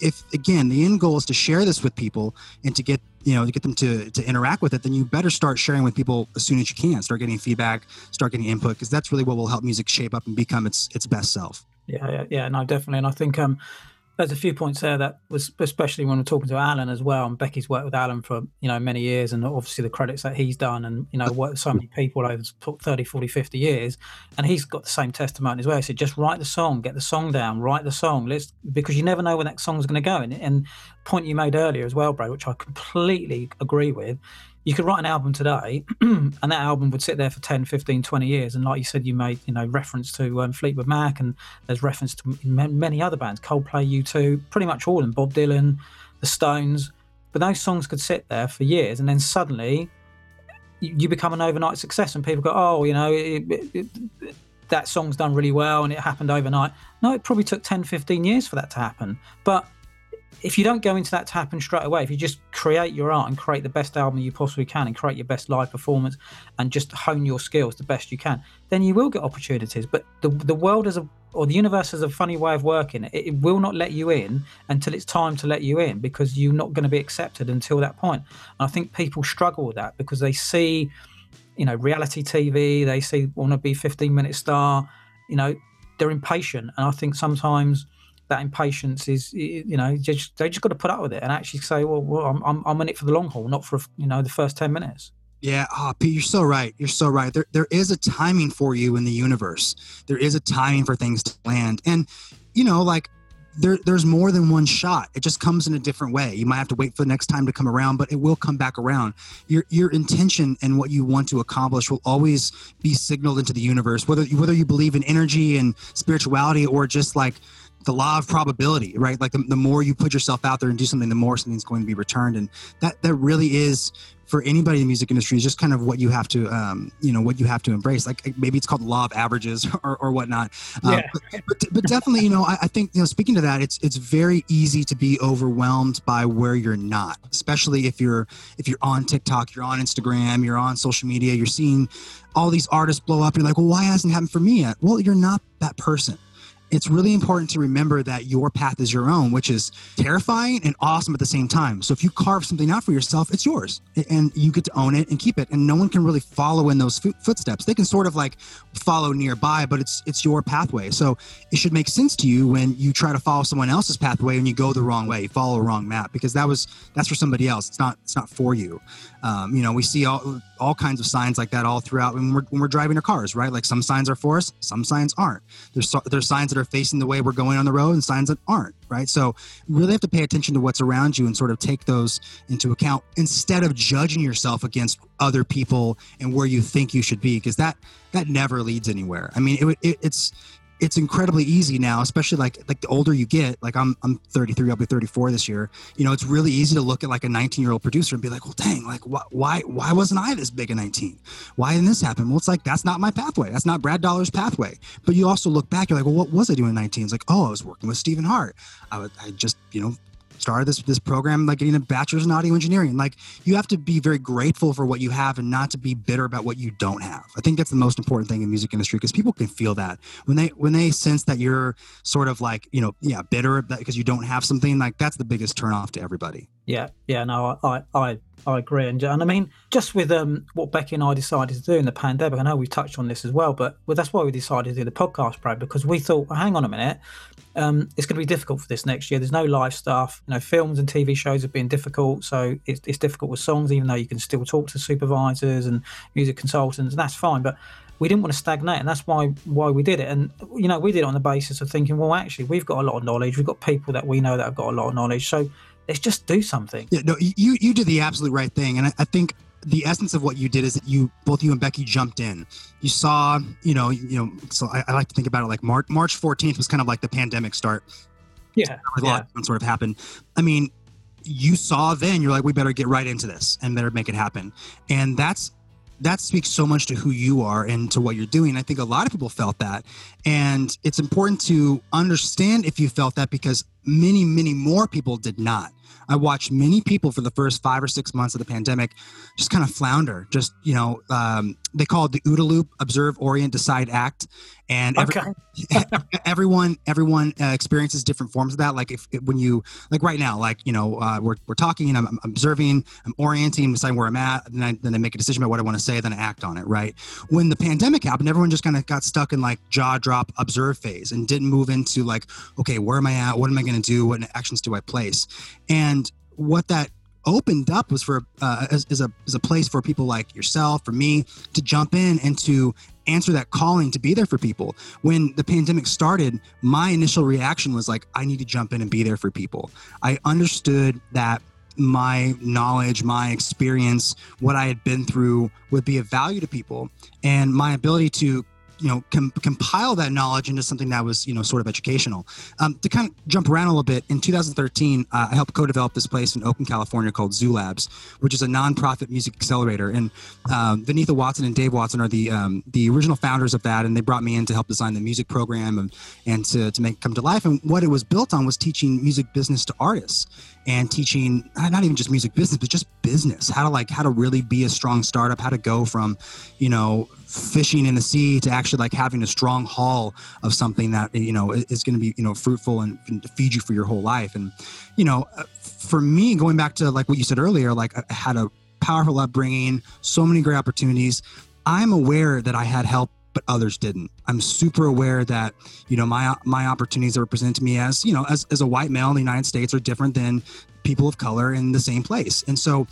if again the end goal is to share this with people and to get you know to get them to to interact with it then you better start sharing with people as soon as you can. Start getting feedback start getting input because that's really what will help music shape up and become its its best self. Yeah yeah, yeah no definitely and i think um there's a few points there that was especially when we're talking to Alan as well, and Becky's worked with Alan for you know many years, and obviously the credits that he's done, and you know worked with so many people over 30, 40, 50 years, and he's got the same testimony as well. He said, just write the song, get the song down, write the song, let's because you never know where that song's going to go. And, and point you made earlier as well, Brad, which I completely agree with, you could write an album today [clears throat] and that album would sit there for 10 15 20 years. And like you said you made you know reference to um, fleetwood mac and there's reference to many other bands coldplay u2 pretty much all them bob dylan the stones. But those songs could sit there for years and then suddenly you become an overnight success and people go oh you know it, it, it, that song's done really well and it happened overnight. No it probably took 10 15 years for that to happen. But if you don't go into that to happen straight away, if you just create your art and create the best album you possibly can and create your best live performance and just hone your skills the best you can, then you will get opportunities. But the the world is a or the universe is a funny way of working. It, it will not let you in until it's time to let you in because you're not going to be accepted until that point. And I think people struggle with that because they see, you know, reality TV, they see want to be 15 minute star, you know, they're impatient. And I think sometimes that impatience is you know just, they just got to put up with it and actually say well, well I'm, I'm, I'm in it for the long haul not for you know the first 10 minutes yeah, oh, Pete, you're so right. You're so right. There, there is a timing for you in the universe. There is a timing for things to land, and you know, like there, there's more than one shot. It just comes in a different way. You might have to wait for the next time to come around, but it will come back around. Your, your intention and what you want to accomplish will always be signaled into the universe. Whether, you, whether you believe in energy and spirituality or just like the law of probability, right? Like the, the more you put yourself out there and do something, the more something's going to be returned. And that, that really is for anybody in the music industry is just kind of what you have to, um, you know, what you have to embrace. Like maybe it's called the law of averages [laughs] or, or whatnot. Uh, yeah. but, but, but, definitely, you know, I, I, think, you know, speaking to that, it's, it's very easy to be overwhelmed by where you're not, especially if you're, if you're on TikTok, you're on Instagram, you're on social media, you're seeing all these artists blow up. You're like, well, why hasn't it happened for me yet? Well, you're not that person it's really important to remember that your path is your own, which is terrifying and awesome at the same time. So if you carve something out for yourself, it's yours and you get to own it and keep it. And no one can really follow in those footsteps. They can sort of like follow nearby, but it's it's your pathway. So it should make sense to you when you try to follow someone else's pathway and you go the wrong way, you follow a wrong map because that was that's for somebody else. It's not it's not for you. Um, you know, we see all all kinds of signs like that all throughout when we're, when we're driving our cars, right? Like some signs are for us, some signs aren't. There's there's signs that are facing the way we're going on the road and signs that aren't, right? So really have to pay attention to what's around you and sort of take those into account instead of judging yourself against other people and where you think you should be because that that never leads anywhere. I mean, it, it it's it's incredibly easy now, especially like like the older you get. Like I'm I'm 33, I'll be 34 this year. You know, it's really easy to look at like a 19 year old producer and be like, well, dang, like wh- why why wasn't I this big at 19? Why didn't this happen? Well, it's like that's not my pathway. That's not Brad Dollar's pathway. But you also look back, you're like, well, what was I doing at 19? It's like, oh, I was working with Stephen Hart. I would I just you know started this this program like getting a bachelor's in audio engineering. Like you have to be very grateful for what you have and not to be bitter about what you don't have. I think that's the most important thing in the music industry because people can feel that. When they when they sense that you're sort of like you know yeah bitter because you don't have something like that's the biggest turnoff to everybody. Yeah yeah no i i I agree, and, and I mean, just with um, what Becky and I decided to do in the pandemic, I know we touched on this as well, but well, that's why we decided to do the podcast, Brad, because we thought, well, hang on a minute, um, it's going to be difficult for this next year. There's no live stuff, you know, films and TV shows have been difficult, so it's, it's difficult with songs, even though you can still talk to supervisors and music consultants, and that's fine, but we didn't want to stagnate, and that's why why we did it. And you know, we did it on the basis of thinking, well, actually, we've got a lot of knowledge. We've got people that we know that have got a lot of knowledge. So let's just do something. Yeah, no, you you did the absolute right thing, and I, I think the essence of what you did is that you both you and Becky jumped in. You saw, you know, you know. So I, I like to think about it like March March 14th was kind of like the pandemic start. Yeah, a lot yeah. sort of happened. I mean, you saw then you're like, we better get right into this and better make it happen. And that's that speaks so much to who you are and to what you're doing. I think a lot of people felt that. And it's important to understand if you felt that because many, many more people did not. I watched many people for the first five or six months of the pandemic just kind of flounder. Just you know, um, they call it the OODA loop: observe, orient, decide, act. And every, okay. [laughs] everyone, everyone uh, experiences different forms of that. Like if, if, when you like right now, like you know, uh, we're we're talking and I'm, I'm, observing, I'm orienting, deciding where I'm at, and then I, then I make a decision about what I want to say, then I act on it. Right. When the pandemic happened, everyone just kind of got stuck in like jaw drop, observe phase, and didn't move into like, okay, where am I at? What am I going to do? What actions do I place? And what that opened up was for uh, as, as, a as a place for people like yourself for me to jump in and to answer that calling to be there for people when the pandemic started my initial reaction was like i need to jump in and be there for people i understood that my knowledge, my experience, what I had been through would be of value to people. And my ability to you know com- compile that knowledge into something that was you know sort of educational. Um, to kind of jump around a little bit in 2013 uh, i helped co-develop this place in oakland california called zoo labs which is a nonprofit music accelerator. And um, vanitha watson and dave watson are the um, the original founders of that and they brought me in to help design the music program and, and to, to make it come to life. And what it was built on was teaching music business to artists and teaching uh, not even just music business but just business. How to like how to really be a strong startup how to go from you know fishing in the sea to actually like having a strong haul of something that you know is going to be you know fruitful and, feed you for your whole life. And you know uh, for me going back to like what you said earlier like i had a powerful upbringing so many great opportunities. I'm aware that i had help but others didn't i'm super aware that you know my my opportunities that were presented to me as you know as, as a white male in the united states are different than people of color in the same place and so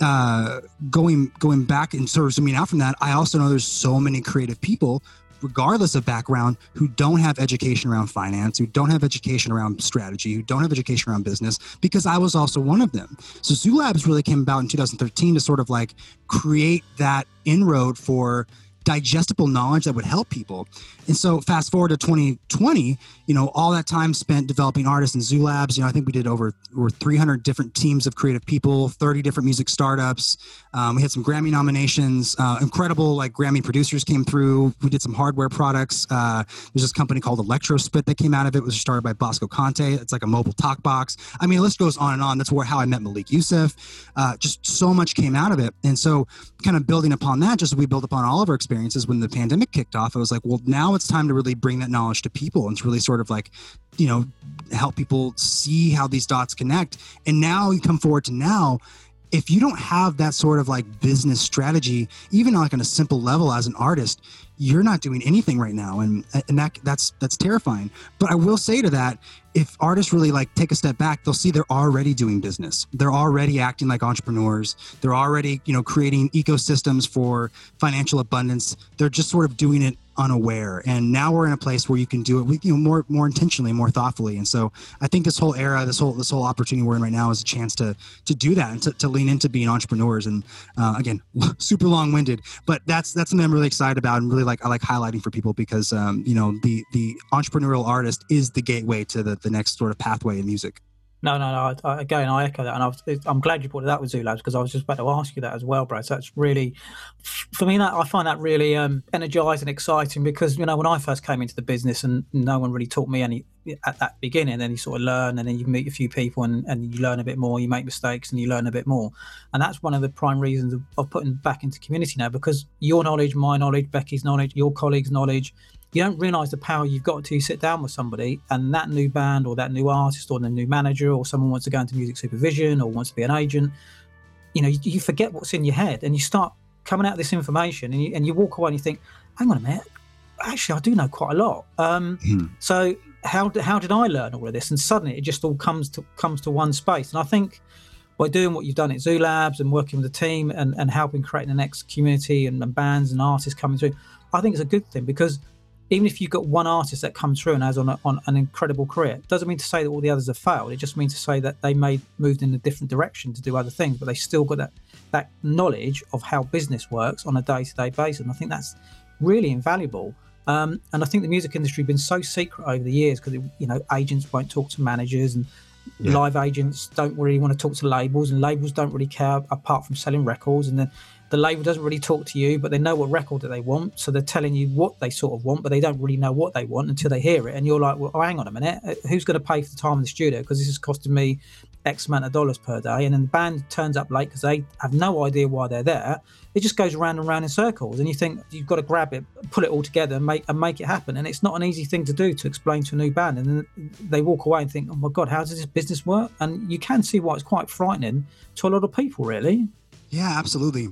uh, going going back and sort of zooming out from that, I also know there's so many creative people, regardless of background, who don't have education around finance, who don't have education around strategy, who don't have education around business, because I was also one of them. So Zoo Labs really came about in 2013 to sort of like create that inroad for digestible knowledge that would help people. And so fast forward to 2020, you know, all that time spent developing artists and zoo labs, you know, I think we did over over 300 different teams of creative people, 30 different music startups. Um, we had some Grammy nominations, uh, incredible like Grammy producers came through. We did some hardware products. Uh, there's this company called Electrospit that came out of it. it was started by Bosco Kante. It's like a mobile talk box. I mean, the list goes on and on. That's where how I met Malik Yusef. Uh, just so much came out of it. And so kind of building upon that, just we built upon all of our experiences when the pandemic kicked off, I was like, well, now it's time to really bring that knowledge to people and to really sort of like, you know, help people see how these dots connect. And now you come forward to now, if you don't have that sort of like business strategy, even like on a simple level as an artist, you're not doing anything right now. And and that that's that's terrifying. But i will say to that if artists really like take a step back they'll see they're already doing business. They're already acting like entrepreneurs. They're already you know creating ecosystems for financial abundance. They're just sort of doing it unaware. And now we're in a place where you can do it with you know more more intentionally more thoughtfully. And so i think this whole era this whole this whole opportunity we're in right now is a chance to to do that and to, to lean into being entrepreneurs. And uh, again [laughs] super long-winded but that's that's something i'm really excited about and really like I like highlighting for people because um, you know the the entrepreneurial artist is the gateway to the the next sort of pathway in music. No, no, no. I, again, I echo that, and I am glad you brought it up with Zoo Labs because I was just about to ask you that as well, Brad. So that's really, for me, that I find that really um, energizing, exciting because you know when I first came into the business and no one really taught me any at that beginning. Then you sort of learn, and then you meet a few people, and, and you learn a bit more. You make mistakes, and you learn a bit more. And that's one of the prime reasons of, of putting back into community now because your knowledge, my knowledge, Becky's knowledge, your colleagues' knowledge you don't realize the power you've got to sit down with somebody and that new band or that new artist or the new manager or someone wants to go into music supervision or wants to be an agent you know you, you forget what's in your head and you start coming out of this information and you, and you walk away and you think hang on a minute. Actually i do know quite a lot. Um, mm. so how, how did i learn all of this? And suddenly it just all comes to comes to one space. And i think by doing what you've done at zoo labs and working with the team and, and helping create the next community and, and bands and artists coming through i think it's a good thing because even if you've got one artist that comes through and has on, a, on an incredible career, it doesn't mean to say that all the others have failed. It just means to say that they may moved in a different direction to do other things, but they still got that that knowledge of how business works on a day to day basis. And I think that's really invaluable. Um, and I think the music industry has been so secret over the years because you know agents won't talk to managers and yeah. live agents don't really want to talk to labels and labels don't really care apart from selling records and then the label doesn't really talk to you, but they know what record that they want. So they're telling you what they sort of want, but they don't really know what they want until they hear it. And you're like, well, oh, hang on a minute, uh, who's going to pay for the time in the studio? Because this is costing me X amount of dollars per day. And then the band turns up late because they have no idea why they're there. It just goes round and round in circles. And you think you've got to grab it, pull it all together and make, and make it happen. And it's not an easy thing to do to explain to a new band. And then they walk away and think, oh my God, how does this business work? And you can see why it's quite frightening to a lot of people, really. Yeah, absolutely.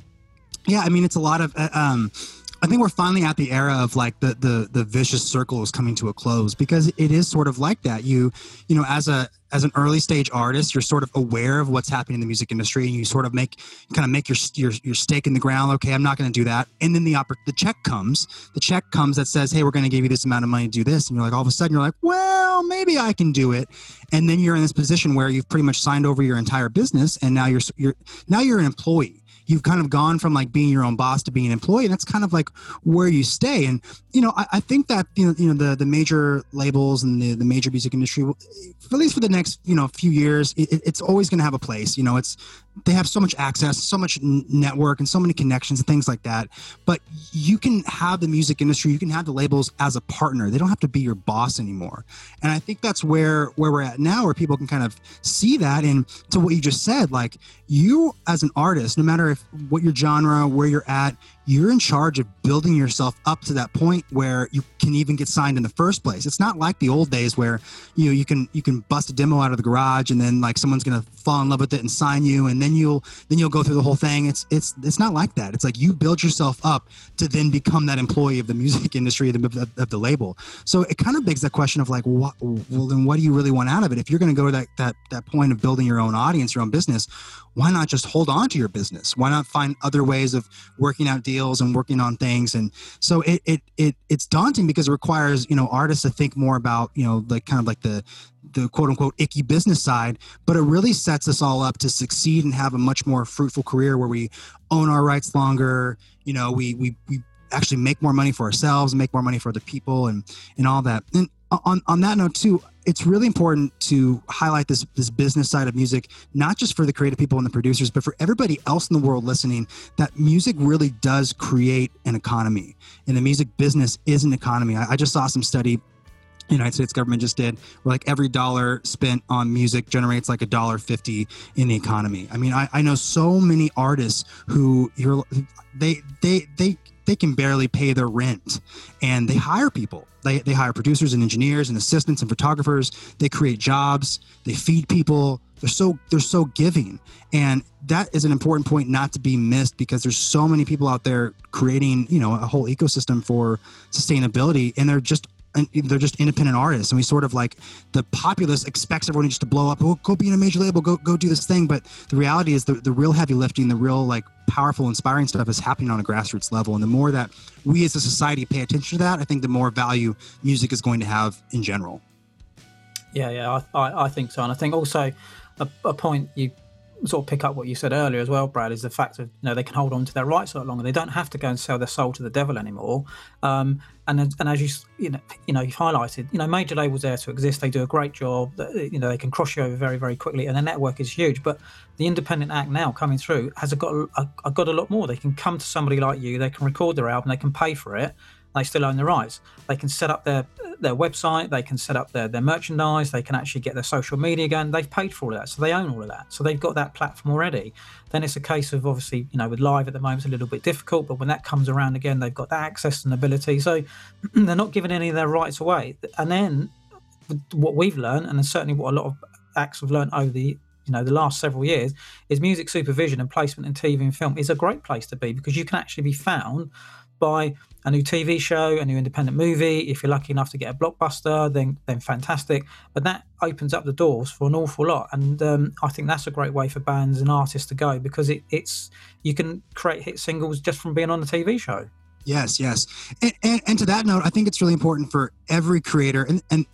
Yeah, I mean, it's a lot of. Uh, um, I think we're finally at the era of like the the the vicious circle is coming to a close because it is sort of like that. You you know, as a as an early stage artist, you're sort of aware of what's happening in the music industry, and you sort of make kind of make your your, your stake in the ground. Okay, I'm not going to do that, and then the the check comes. The check comes that says, "Hey, we're going to give you this amount of money to do this," and you're like, all of a sudden, you're like, "Well, maybe I can do it," and then you're in this position where you've pretty much signed over your entire business, and now you're you're now you're an employee you've kind of gone from like being your own boss to being an employee and that's kind of like where you stay. And you know i, I think that you know, you know the, the major labels and the, the major music industry at least for the next you know few years it, it's always going to have a place. You know it's they have so much access so much network and so many connections and things like that. But you can have the music industry you can have the labels as a partner. They don't have to be your boss anymore. And i think that's where where we're at now where people can kind of see that and to what you just said. Like you as an artist no matter if what your genre where you're at you're in charge of building yourself up to that point where you can even get signed in the first place. It's not like the old days where you know you can you can bust a demo out of the garage and then like someone's gonna fall in love with it and sign you and then you'll then you'll go through the whole thing. It's it's it's not like that. It's like you build yourself up to then become that employee of the music [laughs] industry of the, of the label. So it kind of begs that question of like what well then what do you really want out of it? If you're gonna go to that that that point of building your own audience, your own business, why not just hold on to your business? Why not find other ways of working out deals and working on things? And so it it, it it's daunting because it requires you know artists to think more about you know like kind of like the the quote unquote icky business side, but it really sets us all up to succeed and have a much more fruitful career where we own our rights longer. You know, we we we actually make more money for ourselves, make more money for other people, and and all that. And on on that note too, it's really important to highlight this this business side of music, not just for the creative people and the producers, but for everybody else in the world listening. That music really does create an economy, and the music business is an economy. I, I just saw some study the United States government just did, where like every dollar spent on music generates like a dollar fifty in the economy. I mean, I, I know so many artists who you're they they they they can barely pay their rent. And they hire people. They, they hire producers and engineers and assistants and photographers. They create jobs. They feed people. They're so they're so giving. And that is an important point not to be missed because there's so many people out there creating you know a whole ecosystem for sustainability. And they're just they're just independent artists. And we sort of like the populace expects everyone just to blow up. Oh, go be in a major label. Go go do this thing. But the reality is the, the real heavy lifting the real like powerful inspiring stuff is happening on a grassroots level. And the more that we as a society pay attention to that i think the more value music is going to have in general. Yeah yeah i, I, I think so. And i think also a, a point you sort of pick up what you said earlier as well, Brad, is the fact that you know they can hold on to their rights a lot longer. They don't have to go and sell their soul to the devil anymore. Um, and and as you you know you know you've highlighted, you know major labels there to exist. They do a great job. Uh, you know they can cross you over very very quickly, and the network is huge. But the independent act now coming through has got a, a, got a lot more. They can come to somebody like you. They can record their album. They can pay for it. They still own the rights. They can set up their their website, they can set up their, their merchandise, they can actually get their social media going. They've paid for all of that, so they own all of that. So they've got that platform already. Then it's a case of obviously, you know, with live at the moment, it's a little bit difficult, but when that comes around again, they've got that access and ability. So [clears throat] they're not giving any of their rights away. And then what we've learned, and certainly what a lot of acts have learned over the you know the last several years is music supervision and placement in TV and film is a great place to be because you can actually be found by a new TV show, a new independent movie. If you're lucky enough to get a blockbuster, then then fantastic. But that opens up the doors for an awful lot, and um, I think that's a great way for bands and artists to go because it, it's you can create hit singles just from being on the TV show. Yes, yes, and, and, and to that note, I think it's really important for every creator and and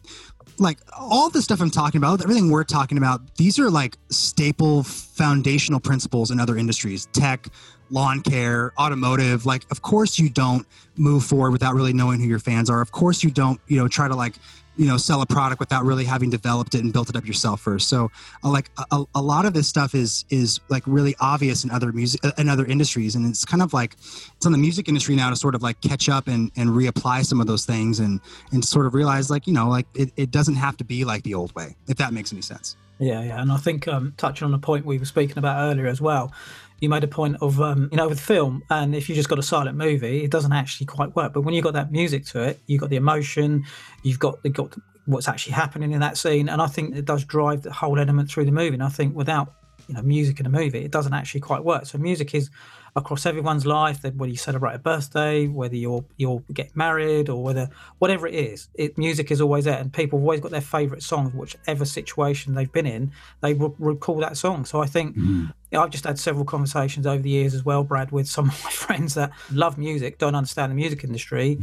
like all the stuff I'm talking about, everything we're talking about, these are like staple foundational principles in other industries, tech, lawn care, automotive, like of course you don't move forward without really knowing who your fans are. Of course you don't, you know, try to like you know sell a product without really having developed it and built it up yourself first. So uh, like a, a, lot of this stuff is is like really obvious in other music uh, in other industries. And it's kind of like it's on the music industry now to sort of like catch up and and reapply some of those things and and sort of realize like you know like it, it doesn't have to be like the old way if that makes any sense. Yeah yeah. And i think um touching on the point we were speaking about earlier as well you made a point of um, you know with film and if you just got a silent movie it doesn't actually quite work. But when you've got that music to it you've got the emotion you've got got what's actually happening in that scene and i think it does drive the whole element through the movie. And i think without you know music in a movie it doesn't actually quite work. So music is across everyone's life whether you celebrate a birthday whether you're you're get married or whether whatever it is it music is always there and people have always got their favorite songs whichever situation they've been in they will recall that song. So i think mm. I've just had several conversations over the years as well brad with some [laughs] of my friends that love music don't understand the music industry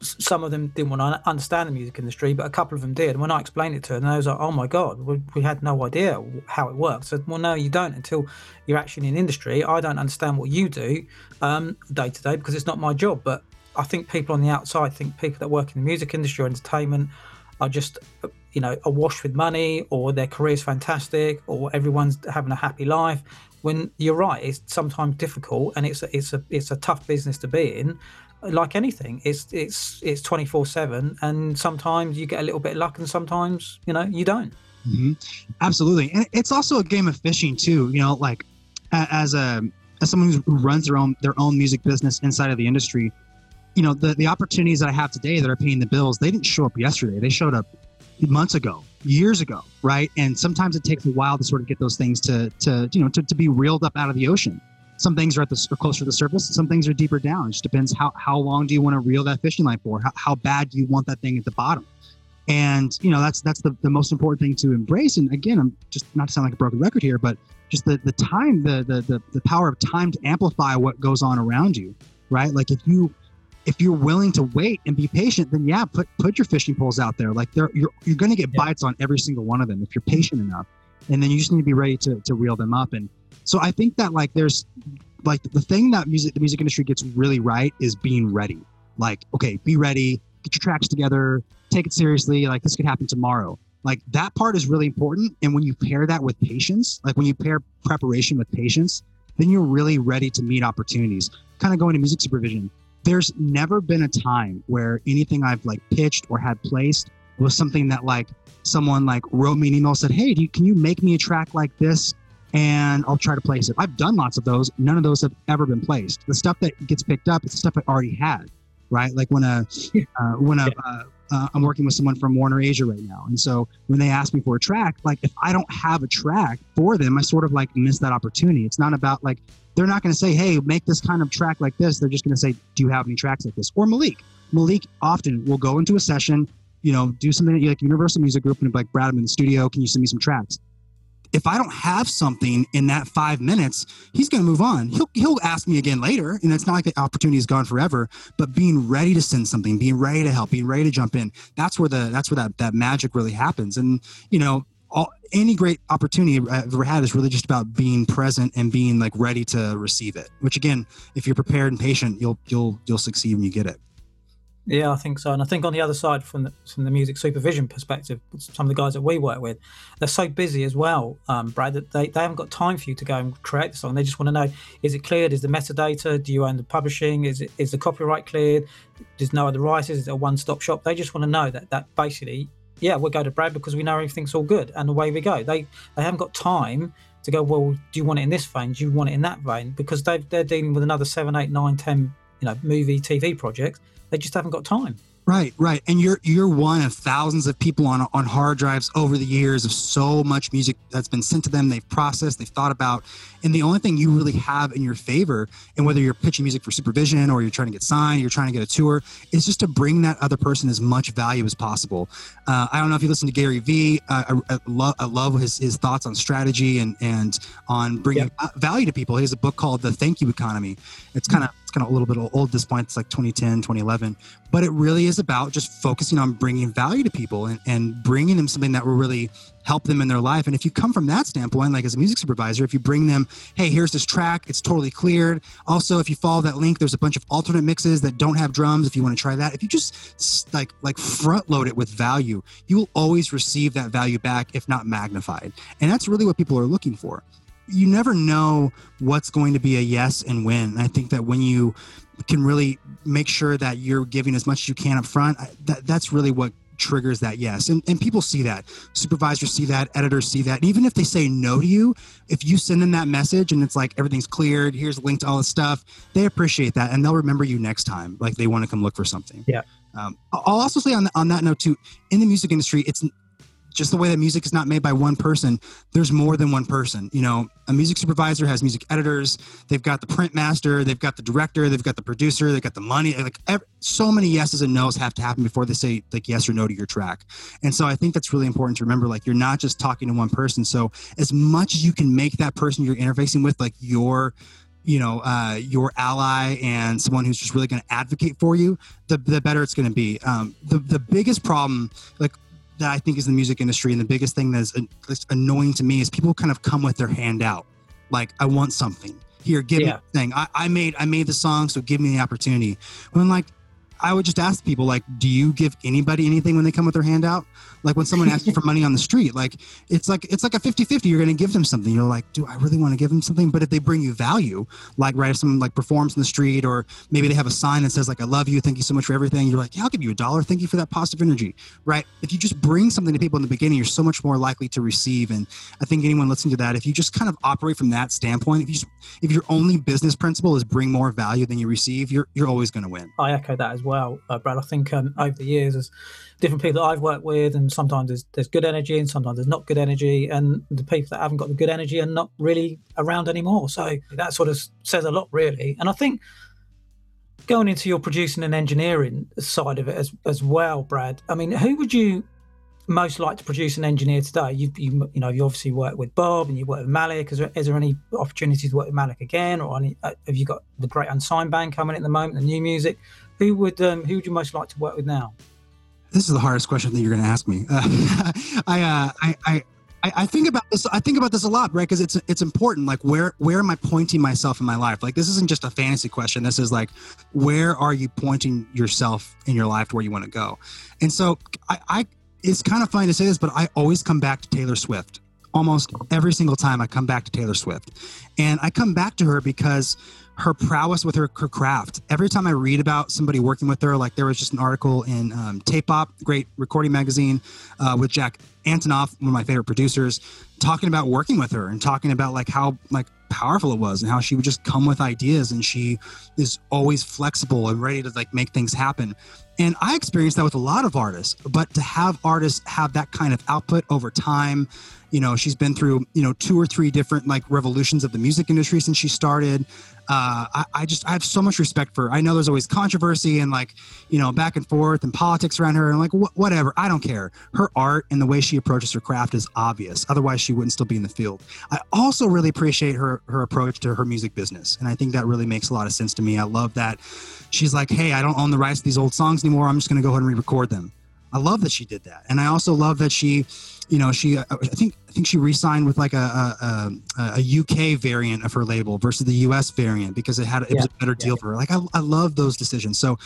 some of them didn't want to understand the music industry, but a couple of them did. And when I explained it to them, they was like, "Oh my god, we, we had no idea how it works." I said, "Well, no, you don't until you're actually in industry. I don't understand what you do day to day because it's not my job." But I think people on the outside think people that work in the music industry or entertainment are just, uh, you know, awash with money, or their career's fantastic, or everyone's having a happy life. When you're right, it's sometimes difficult, and it's a, it's a it's a tough business to be in like anything, it's it's it's twenty four seven, and sometimes you get a little bit of luck, and sometimes you know you don't. Mm-hmm. Absolutely, and it's also a game of fishing too. You know, like as a as someone who runs their own their own music business inside of the industry, you know, the the opportunities that I have today that are paying the bills, they didn't show up yesterday. They showed up months ago, years ago, right? And sometimes it takes a while to sort of get those things to to you know to, to be reeled up out of the ocean. Some things are at the are closer to the surface some things are deeper down. It just depends how, how long do you want to reel that fishing line for? How, how bad do you want that thing at the bottom? And you know that's that's the, the most important thing to embrace. And again i'm just not to sound like a broken record here but just the the time the the the, the power of time to amplify what goes on around you right? Like if you if you're willing to wait and be patient then yeah put put your fishing poles out there like there you're you're going to get yeah. bites on every single one of them if you're patient enough and then you just need to be ready to to reel them up and so I think that like there's like the thing that music the music industry gets really right is being ready. Like, okay, be ready, get your tracks together, take it seriously. Like this could happen tomorrow. Like that part is really important. And when you pair that with patience, like when you pair preparation with patience, then you're really ready to meet opportunities. Kind of going to music supervision. There's never been a time where anything I've like pitched or had placed was something that like someone like wrote me an email said, "Hey, you, can you make me a track like this?" and I'll try to place it. I've done lots of those. None of those have ever been placed. The stuff that gets picked up, it's stuff I already had, right? Like when a uh, when a uh, uh, I'm working with someone from Warner Asia right now, and so when they ask me for a track, like if I don't have a track for them, I sort of like miss that opportunity. It's not about like they're not going to say, "Hey, make this kind of track like this." They're just going to say, "Do you have any tracks like this?" Or Malik. Malik often will go into a session, you know, do something like Universal Music Group and like, "Brad, I'm in the studio. Can you send me some tracks?" If I don't have something in that five minutes, he's going to move on. He'll he'll ask me again later, and it's not like the opportunity is gone forever. But being ready to send something, being ready to help, being ready to jump in, that's where the that's where that that magic really happens. And you know, all, any great opportunity I've ever had is really just about being present and being like ready to receive it. Which again, if you're prepared and patient, you'll you'll you'll succeed when you get it. Yeah, I think so. And I think on the other side, from the, from the music supervision perspective, some of the guys that we work with, they're so busy as well, um, Brad, that they, they haven't got time for you to go and create the song. They just want to know, is it cleared? Is the metadata? Do you own the publishing? Is it is the copyright cleared? There's no other writers? Is it a one-stop shop? They just want to know that that basically, yeah, we'll go to Brad because we know everything's all good and away we go. They they haven't got time to go, well, do you want it in this vein? Do you want it in that vein? Because they they're dealing with another seven, eight, nine, ten, you know, movie, TV projects they just haven't got time. Right, right. And you're you're one of thousands of people on on hard drives over the years of so much music that's been sent to them, they've processed, they've thought about. And the only thing you really have in your favor, and whether you're pitching music for supervision or you're trying to get signed, you're trying to get a tour, is just to bring that other person as much value as possible. Uh, I don't know if you listen to Gary Vee. Uh, I, I, love, I love his, his thoughts on strategy and, and on bringing value to people. He has a book called The Thank You Economy. It's kind of it's kind of a little bit old at this point. It's like 2010, 2011. But it really is about just focusing on bringing value to people and, and bringing them something that will really help them in their life. And if you come from that standpoint, like as a music supervisor, if you bring them, hey, here's this track, it's totally cleared. Also, if you follow that link, there's a bunch of alternate mixes that don't have drums. If you want to try that, if you just like like front load it with value, you will always receive that value back, if not magnified. And that's really what people are looking for you never know what's going to be a yes and when. I think that when you can really make sure that you're giving as much as you can up front, that, that's really what triggers that yes. And, and people see that. Supervisors see that, editors see that. And even if they say no to you, if you send them that message and it's like everything's cleared, here's a link to all this stuff, they appreciate that and they'll remember you next time. Like they want to come look for something. Yeah. Um, I'll also say on, on that note too, in the music industry, it's just the way that music is not made by one person there's more than one person you know? A music supervisor has music editors they've got the print master they've got the director they've got the producer they've got the money like every, so many yeses and nos have to happen before they say like yes or no to your track. And so i think that's really important to remember like you're not just talking to one person. So as much as you can make that person you're interfacing with like your you know uh, your ally and someone who's just really going to advocate for you the, the better it's going to be. Um, the, the biggest problem like that I think is the music industry, and the biggest thing that's, annoying to me is people kind of come with their hand out, like I want something here, give yeah. me thing. I, I made I made the song, so give me the opportunity. When like I would just ask people like, do you give anybody anything when they come with their hand out? Like when someone asks you for money on the street, like it's like it's like a 50-50. You're gonna give them something. You're like, do I really want to give them something? But if they bring you value, like right, if someone like performs in the street, or maybe they have a sign that says like I love you, thank you so much for everything, you're like, yeah, I'll give you a dollar. Thank you for that positive energy. Right. If you just bring something to people in the beginning, you're so much more likely to receive. And I think anyone listening to that, if you just kind of operate from that standpoint, if you if your only business principle is bring more value than you receive, you're you're always gonna win. I echo that as well, uh, Brad. I think um, over the years as different people that I've worked with, and sometimes there's, there's good energy and sometimes there's not good energy, and the people that haven't got the good energy are not really around anymore. So that sort of says a lot, really. And I think going into your producing and engineering side of it as as well, Brad. I mean, who would you most like to produce and engineer today? You, you, you know, you obviously work with Bob and you work with Malik. Is there, is there any opportunities to work with Malik again, or any, uh, have you got the great unsigned band coming at the moment, the new music? Who would um, who would you most like to work with now? This is the hardest question that you're going to ask me. [laughs] Uh, I, uh, I, I, I, think about this. I think about this a lot, right? Because it's it's important. Like, where where am I pointing myself in my life? Like, this isn't just a fantasy question. This is like, where are you pointing yourself in your life to where you want to go? And so, I, I it's kind of funny to say this, but I always come back to Taylor Swift. Almost every single time I come back to Taylor Swift, and I come back to her because her prowess with her, her craft. Every time I read about somebody working with her, like there was just an article in um, Tape Op, great recording magazine, uh, with Jack Antonoff, one of my favorite producers, talking about working with her and talking about like how like powerful it was and how she would just come with ideas and she is always flexible and ready to like make things happen. And I experienced that with a lot of artists, but to have artists have that kind of output over time, you know, she's been through, you know, two or three different like revolutions of the music industry since she started uh, I, I, just I have so much respect for her. I know there's always controversy and like you know back and forth and politics around her and like wh- whatever. I don't care. Her art and the way she approaches her craft is obvious. Otherwise, she wouldn't still be in the field. I also really appreciate her her approach to her music business, and I think that really makes a lot of sense to me. I love that she's like, hey, I don't own the rights to these old songs anymore. I'm just going to go ahead and re-record them. I love that she did that, and I also love that she you know, she I think I think she re-signed with like a a, a UK variant of her label versus the US variant because it had it yeah. was a better deal yeah. for her. Like I, I love those decisions. So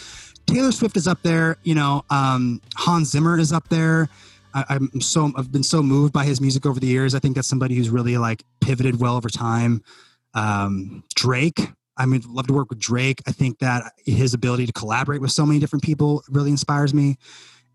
Taylor Swift is up there. You know, um, Hans Zimmer is up there. I, am so I've been so moved by his music over the years. I think that's somebody who's really like pivoted well over time. Um, Drake. I mean, love to work with Drake. I think that his ability to collaborate with so many different people really inspires me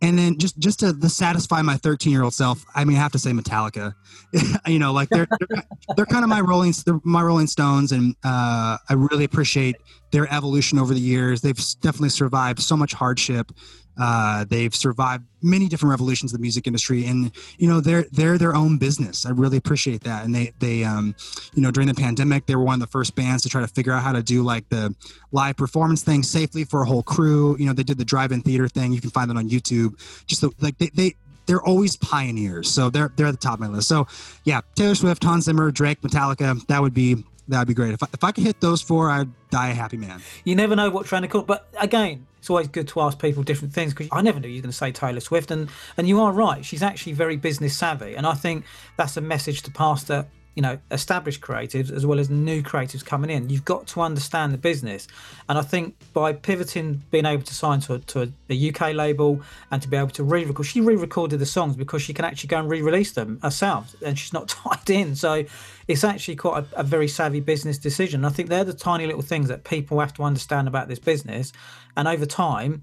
and then just just to, satisfy my 13 year old self i mean i have to say metallica [laughs] you know like they're they're, they're kind of my rolling my rolling stones and uh, i really appreciate their evolution over the years they've definitely survived so much hardship uh, they've survived many different revolutions of the music industry, and you know they're they're their own business. I really appreciate that. And they they um, you know during the pandemic they were one of the first bands to try to figure out how to do like the live performance thing safely for a whole crew. You know they did the drive-in theater thing. You can find that on YouTube. Just the, like they, they they're always pioneers. So they're they're at the top of my list. So yeah, Taylor Swift, Hans Zimmer, Drake, Metallica. That would be that'd be great. If I, if I could hit those four, I'd die a happy man. You never know what trying to call, but again, it's always good to ask people different things because I never knew you were going to say Taylor Swift, and and you are right. She's actually very business savvy, and I think that's a message to pass that you know established creatives as well as new creatives coming in you've got to understand the business and i think by pivoting being able to sign to, to a, a uk label and to be able to re-record she re-recorded the songs because she can actually go and re-release them herself and she's not [laughs] tied in so it's actually quite a, a very savvy business decision i think they're the tiny little things that people have to understand about this business and over time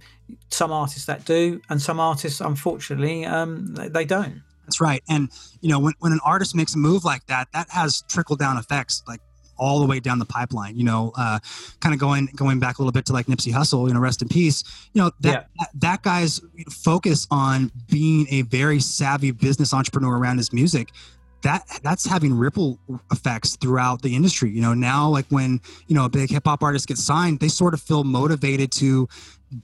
some artists that do and some artists unfortunately um, they don't that's right. And you know, when, when an artist makes a move like that, that has trickle down effects like all the way down the pipeline. You know, uh, kind of going going back a little bit to like Nipsey Hussle. You know, rest in peace. You know that yeah. that, that guy's focus on being a very savvy business entrepreneur around his music that that's having ripple effects throughout the industry. You know, now like when you know a big hip hop artist gets signed, they sort of feel motivated to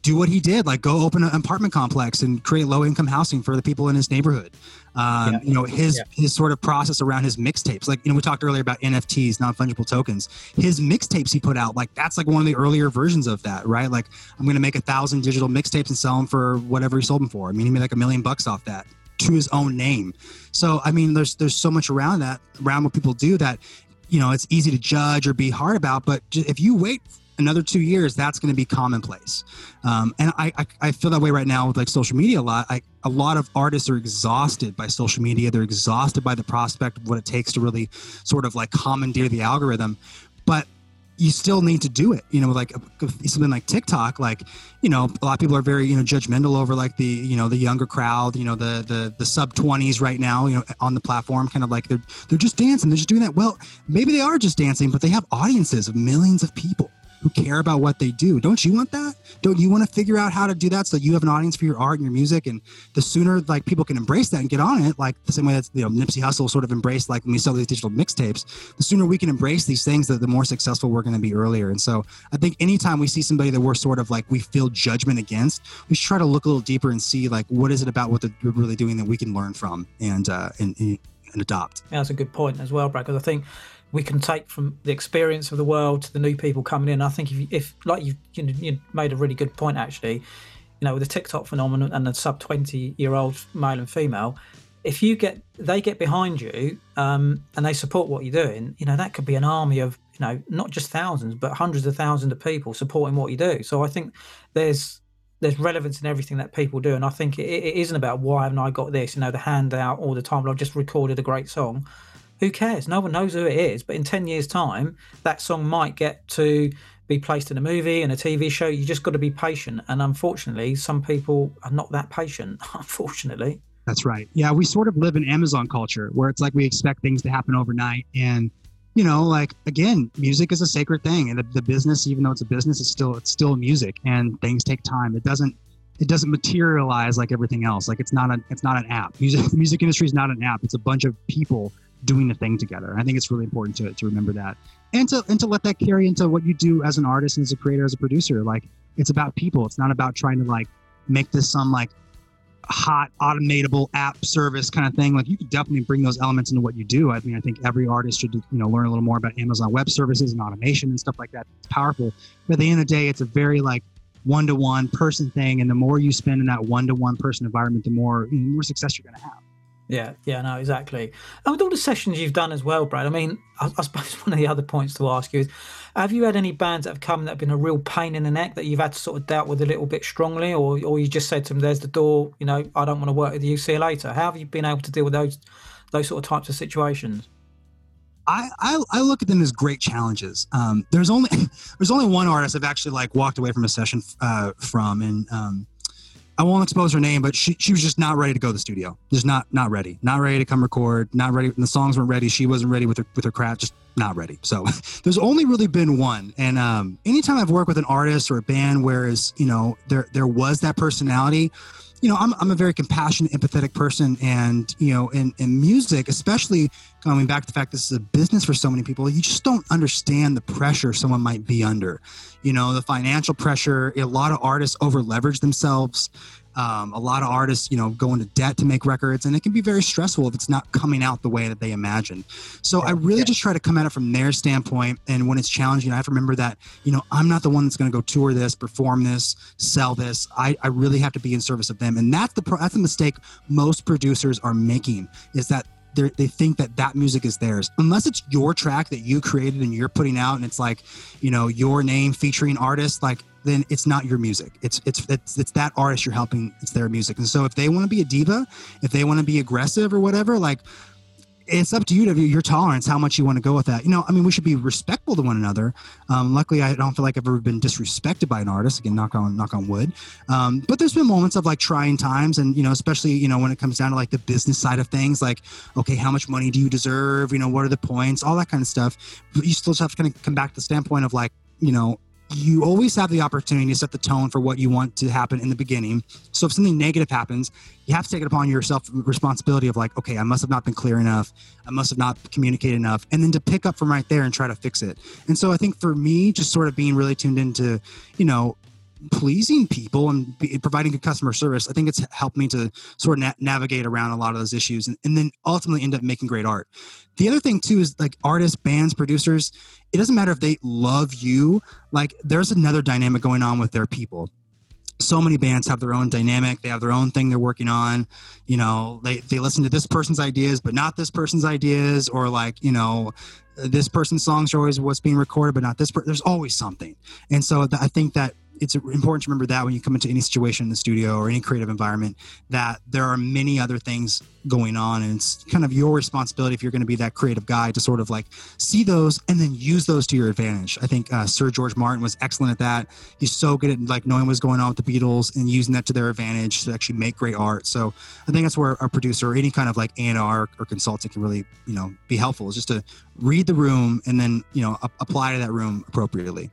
do what he did, like go open an apartment complex and create low income housing for the people in his neighborhood. Um, yeah. You know, his yeah. his sort of process around his mixtapes, like you know, we talked earlier about NFTs, non fungible tokens. His mixtapes he put out, like that's like one of the earlier versions of that, right? Like I'm going to make a thousand digital mixtapes and sell them for whatever he sold them for. I mean, he made like a million bucks off that to his own name. So I mean, there's there's so much around that, around what people do that, you know, it's easy to judge or be hard about. But if you wait another two years, that's going to be commonplace. Um, and I, I, I feel that way right now with like social media a lot. I, a lot of artists are exhausted by social media. They're exhausted by the prospect of what it takes to really sort of like commandeer the algorithm. But you still need to do it. You know, like something like TikTok, like, you know, a lot of people are very, you know, judgmental over like the, you know, the younger crowd, you know, the, the, the sub twenties right now, you know, on the platform, kind of like they're, they're just dancing. They're just doing that. Well, maybe they are just dancing, but they have audiences of millions of people who care about what they do. Don't you want that? Don't you want to figure out how to do that so you have an audience for your art and your music? And the sooner like people can embrace that and get on it, like the same way that you know Nipsey Hussle sort of embraced like when we sell these digital mixtapes, the sooner we can embrace these things, the, the more successful we're going to be earlier. And so I think anytime we see somebody that we're sort of like we feel judgment against, we should try to look a little deeper and see like what is it about what they're really doing that we can learn from and uh, and, and adopt. Yeah, that's a good point as well, Brad. Because I think we can take from the experience of the world to the new people coming in. I think if, if like you, you, you made a really good point actually, you know, with the TikTok phenomenon and the sub twenty year old male and female, if you get they get behind you um, and they support what you're doing, you know, that could be an army of you know not just thousands but hundreds of thousands of people supporting what you do. So I think there's there's relevance in everything that people do, and I think it, it isn't about why haven't I got this, you know, the handout all the time. I've just recorded a great song who cares? No one knows who it is. But in 10 years' time, that song might get to be placed in a movie and a TV show. You just got to be patient. And unfortunately, some people are not that patient, [laughs] unfortunately. That's right. Yeah, we sort of live in Amazon culture where it's like we expect things to happen overnight. And, you know, like again, music is a sacred thing. And the, the business, even though it's a business, it's still it's still music and things take time. It doesn't it doesn't materialize like everything else. Like it's not a it's not an app. Music [laughs] music industry is not an app. It's a bunch of people doing the thing together. I think it's really important to, to remember that and to and to let that carry into what you do as an artist and as a creator, as a producer. Like it's about people. It's not about trying to like make this some like hot automatable app service kind of thing. Like you could definitely bring those elements into what you do. I mean, I think every artist should you know learn a little more about Amazon Web Services and automation and stuff like that. It's powerful, but at the end of the day, it's a very like one-to-one person thing, and the more you spend in that one-to-one person environment, the more know, more success you're going to have. Yeah, yeah, no, exactly. And with all the sessions you've done as well, Brad, I mean, I, I, suppose [laughs] one of the other points to ask you is have you had any bands that have come that have been a real pain in the neck that you've had to sort of dealt with a little bit strongly, or, or you just said to them, there's the door, you know, I don't want to work with you, see you later? How have you been able to deal with those those sort of types of situations? I, I, I look at them as great challenges. Um, there's only [laughs] there's only one artist I've actually like walked away from a session uh, from, and um, I won't expose her name, but she, she was just not ready to go to the studio. Just not not ready. Not ready to come record. Not ready. The songs weren't ready. She wasn't ready with her with her craft. Just not ready. So [laughs] there's only really been one. And um, anytime I've worked with an artist or a band, whereas you know there there was that personality, you know, I'm, I'm a very compassionate, empathetic person. And, you know, in, in music, especially coming back to the fact this is a business for so many people, you just don't understand the pressure someone might be under. You know, the financial pressure, a lot of artists over leverage themselves. Um, a lot of artists, you know, go into debt to make records, and it can be very stressful if it's not coming out the way that they imagine. So I really yeah. just try to come at it from their standpoint. And when it's challenging, I have to remember that, you know, I'm not the one that's going to go tour this, perform this, sell this. I, I really have to be in service of them, and that's the that's the mistake most producers are making is that they think that that music is theirs unless it's your track that you created and you're putting out and it's like you know your name featuring artists like then it's not your music it's it's it's, it's that artist you're helping it's their music and so if they want to be a diva if they want to be aggressive or whatever like it's up to you to your tolerance, how much you want to go with that. You know, I mean, we should be respectful to one another. Um, luckily, I don't feel like I've ever been disrespected by an artist. Again, knock on knock on wood. Um, but there's been moments of like trying times, and you know, especially you know when it comes down to like the business side of things, like okay, how much money do you deserve? You know, what are the points? All that kind of stuff. But you still have to kind of come back to the standpoint of like, you know, you always have the opportunity to set the tone for what you want to happen in the beginning. So if something negative happens, you have to take it upon yourself responsibility of like, okay, I must have not been clear enough. I must have not communicated enough. And then to pick up from right there and try to fix it. And so I think for me, just sort of being really tuned into, you know, pleasing people and be, providing good customer service, I think it's helped me to sort of na- navigate around a lot of those issues and, and then ultimately end up making great art. The other thing too is like artists, bands, producers, it doesn't matter if they love you, like there's another dynamic going on with their people so many bands have their own dynamic they have their own thing they're working on you know they, they listen to this person's ideas but not this person's ideas or like you know this person's songs are always what's being recorded but not this there's always something and so th- i think that it's important to remember that when you come into any situation in the studio or any creative environment that there are many other things going on and it's kind of your responsibility if you're going to be that creative guy to sort of like see those and then use those to your advantage. I think uh, sir george martin was excellent at that. He's so good at like knowing what's going on with the beatles and using that to their advantage to actually make great art. So i think that's where a producer or any kind of like A&R or consultant can really you know be helpful is just to read the room and then you know apply to that room appropriately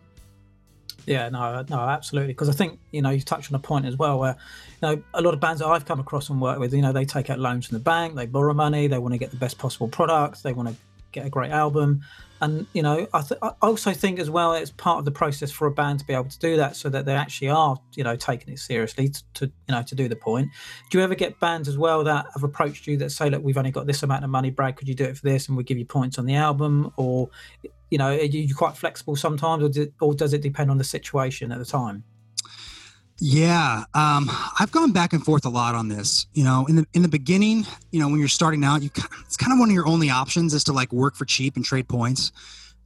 yeah, no, no, absolutely. Because I think you know you touched on a point as well where you know a lot of bands that I've come across and worked with, you know, they take out loans from the bank, they borrow money, they want to get the best possible products, they want to get a great album, and you know, I, th- I also think as well it's part of the process for a band to be able to do that, so that they actually are, you know, taking it seriously to, to you know to do the point. Do you ever get bands as well that have approached you that say, look, we've only got this amount of money, Brad, could you do it for this, and we give you points on the album, or you know, are you quite flexible sometimes, or, do, or does it depend on the situation at the time? Yeah, um, I've gone back and forth a lot on this. You know, in the in the beginning, you know, when you're starting out, you it's kind of one of your only options is to like work for cheap and trade points.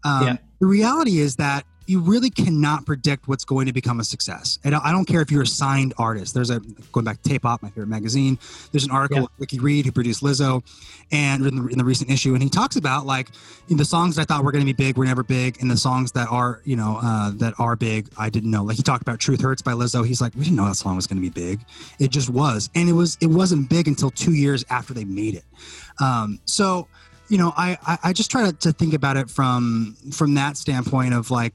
Um, yeah. The reality is that you really cannot predict what's going to become a success. And I don't care if you're a signed artist. There's a going back to Tape Op, my favorite magazine. There's an article yeah. with Ricky Reed who produced Lizzo, and in the, in the, recent issue, and he talks about like the songs that I thought were going to be big were never big, and the songs that are you know uh, that are big I didn't know. Like he talked about Truth Hurts by Lizzo. He's like we didn't know that song was going to be big. It just was, and it was it wasn't big until two years after they made it. Um, so you know I, I just try to, to think about it from from that standpoint of like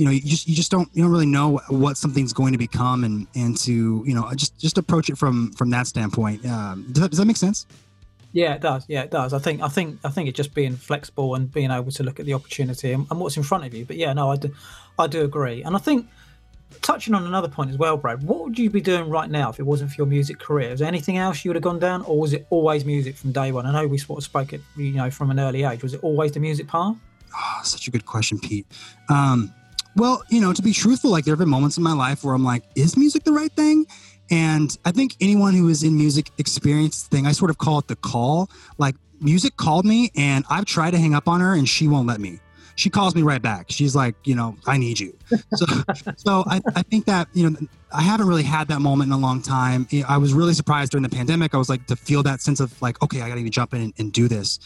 you know you just you just don't you don't really know what something's going to become and and to you know just just approach it from from that standpoint um, does, that, does that make sense yeah it does yeah it does i think i think i think it's just being flexible and being able to look at the opportunity and, and what's in front of you but yeah no i do i do agree and i think touching on another point as well, Brad, what would you be doing right now if it wasn't for your music career? Is there anything else you would have gone down, or was it always music from day one? I know we sort of spoke it, you know, from an early age. Was it always the music path? Oh, such a good question, Pete. Um, well, you know, to be truthful, like there have been moments in my life where I'm like, is music the right thing? And I think anyone who is in music experienced thing, I sort of call it the call. Like music called me and I've tried to hang up on her and she won't let me. She calls me right back. She's like, you know, I need you. So, [laughs] so I, I think that, you know, I haven't really had that moment in a long time. I was really surprised during the pandemic. I was like to feel that sense of like, okay, I got to even jump in and, and do this.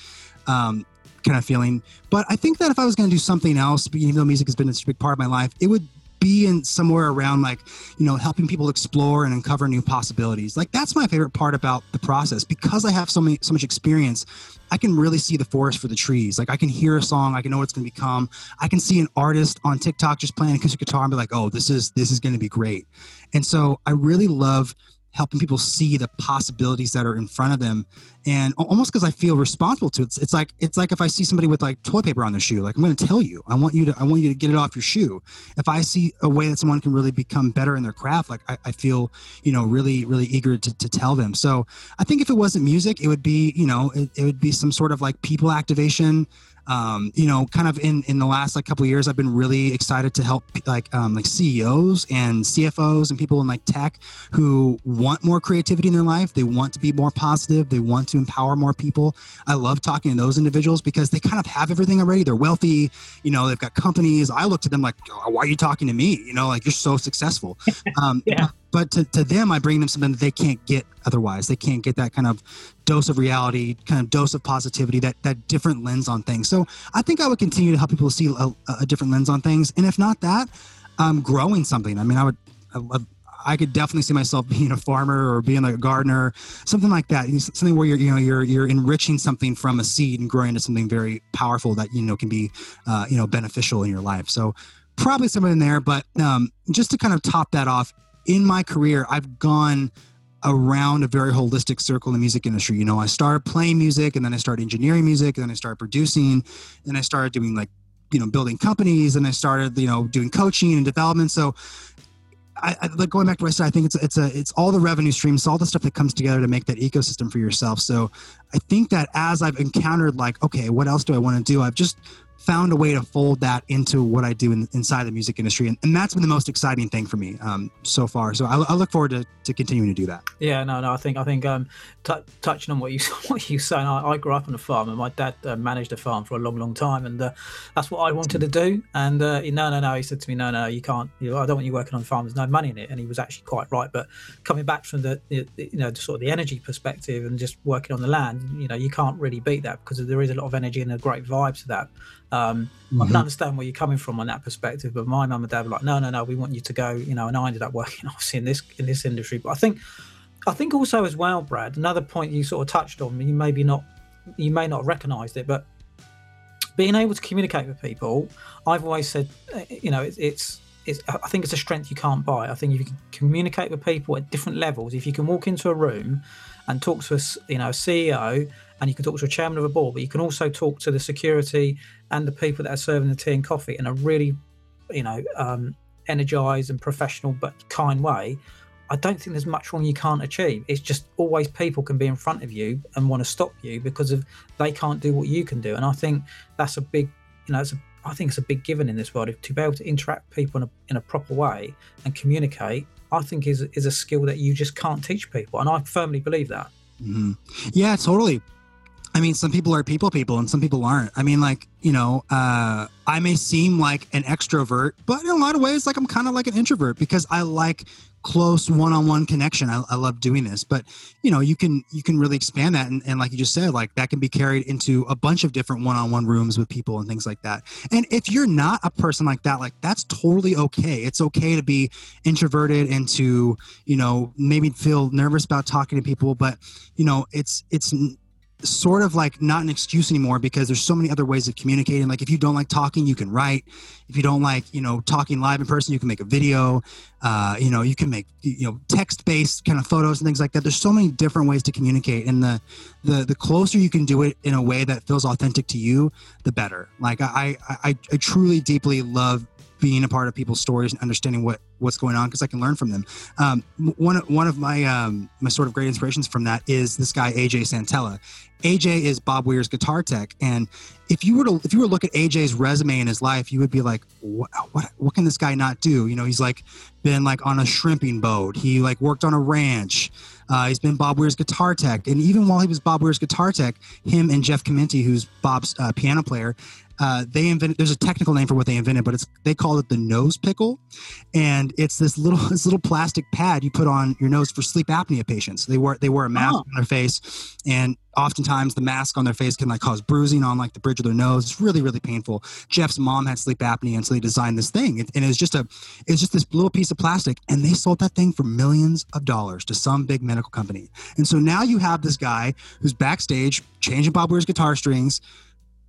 Um, kind of feeling. But I think that if I was going to do something else, even though music has been a big part of my life, it would be in somewhere around like you know helping people explore and uncover new possibilities. Like that's my favorite part about the process. Because i have so many so much experience i can really see the forest for the trees. Like i can hear a song i can know what it's going to become. I can see an artist on tiktok just playing acoustic guitar and be like oh this is this is going to be great. And so i really love helping people see the possibilities that are in front of them. And almost because i feel responsible to it it's, it's like it's like if i see somebody with like toilet paper on their shoe like i'm going to tell you. I want you to i want you to get it off your shoe. If i see a way that someone can really become better in their craft like i, I feel you know really really eager to, to tell them. So i think if it wasn't music it would be you know it, it would be some sort of like people activation um, you know, kind of in in the last like couple years, I've been really excited to help like um, like CEOs and CFOs and people in like tech who want more creativity in their life. They want to be more positive. They want to empower more people. I love talking to those individuals because they kind of have everything already. They're wealthy. You know, they've got companies. I look to them like, oh, why are you talking to me? You know, like you're so successful. [laughs] Um, yeah but to, to them i bring them something that they can't get otherwise they can't get that kind of dose of reality kind of dose of positivity that that different lens on things so i think i would continue to help people see a, a different lens on things and if not that um, growing something i mean i would I, I could definitely see myself being a farmer or being a gardener, something like that. Something where you're, you know, you're you're enriching something from a seed and growing into something very powerful that you know can be, uh, you know, beneficial in your life. So probably somewhere in there. But um, just to kind of top that off, in my career, I've gone around a very holistic circle in the music industry. You know, I started playing music and then I started engineering music and then I started producing and I started doing like, you know, building companies and I started, you know, doing coaching and development. So I, I like going back to what I said, I think it's it's a it's all the revenue streams, all the stuff that comes together to make that ecosystem for yourself. So I think that as I've encountered like, okay, what else do I want to do? I've just found a way to fold that into what I do in, inside the music industry. And, and, that's been the most exciting thing for me um, so far. So I, I, look forward to, to continuing to do that. Yeah, no, no, I think, I think um, t- touching on what you, [laughs] what you saying, I, I, grew up on a farm and my dad uh, managed a farm for a long, long time. And uh, that's what I wanted to do. And uh, no, no, no, he said to me, no, no, you can't, you know, I don't want you working on a farm. There's no money in it. And he was actually quite right. But coming back from the, the you know, sort of the energy perspective and just working on the land, you know, you can't really beat that because there is a lot of energy and a great vibe to that. Um, mm-hmm. I can understand where you're coming from on that perspective, but my mum and dad were like, no, no, no, we want you to go, you know. And I ended up working [laughs] obviously in this in this industry. But I think, I think also as well, Brad, another point you sort of touched on, you maybe not, you may not have recognised it, but being able to communicate with people, I've always said, uh, you know, it's, it's it's, I think it's a strength you can't buy. I think if you can communicate with people at different levels, if you can walk into a room and talk to a you know a CEO and you can talk to a chairman of a board, but you can also talk to the security and the people that are serving the tea and coffee in a really, you know, um, energized and professional but kind way. I don't think there's much wrong you can't achieve. It's just always people can be in front of you and want to stop you because of they can't do what you can do. And I think that's a big, you know, it's a, I think it's a big given in this world to be able to interact people in a, in a proper way and communicate. I think is is a skill that you just can't teach people, and I firmly believe that. Mm-hmm. Yeah, totally. I mean, some people are people people and some people aren't. I mean, like, you know, uh, I may seem like an extrovert, but in a lot of ways, like I'm kind of like an introvert because I like close one-on-one connection. I, I, love doing this, but you know, you can, you can really expand that. And, and like you just said, like that can be carried into a bunch of different one-on-one rooms with people and things like that. And if you're not a person like that, like that's totally okay. It's okay to be introverted and to, you know, maybe feel nervous about talking to people, but you know, it's, it's, sort of like not an excuse anymore because there's so many other ways of communicating. Like if you don't like talking you can write. If you don't like you know talking live in person you can make a video. Uh, you know you can make you know text based kind of photos and things like that. There's so many different ways to communicate and the the the closer you can do it in a way that feels authentic to you the better. Like i i, I truly deeply love being a part of people's stories and understanding what what's going on because I can learn from them. Um, one one of my um, my sort of great inspirations from that is this guy AJ Santella. AJ is Bob Weir's guitar tech, and if you were to if you were to look at AJ's resume in his life, you would be like, what what what can this guy not do? You know, he's like been like on a shrimping boat. He like worked on a ranch. Uh, he's been Bob Weir's guitar tech, and even while he was Bob Weir's guitar tech, him and Jeff Chimenti, who's Bob's uh, piano player, uh, they invented. There's a technical name for what they invented, but it's they call it the nose pickle, and it's this little [laughs] this little plastic pad you put on your nose for sleep apnea patients. They wear they wear a mask oh. on their face, and oftentimes the mask on their face can like cause bruising on like the bridge of their nose. It's really really painful. Jeff's mom had sleep apnea, and so they designed this thing, and, and it's just a it's just this little piece of plastic, and they sold that thing for millions of dollars to some big medical company. And so now you have this guy who's backstage changing Bob Weir's guitar strings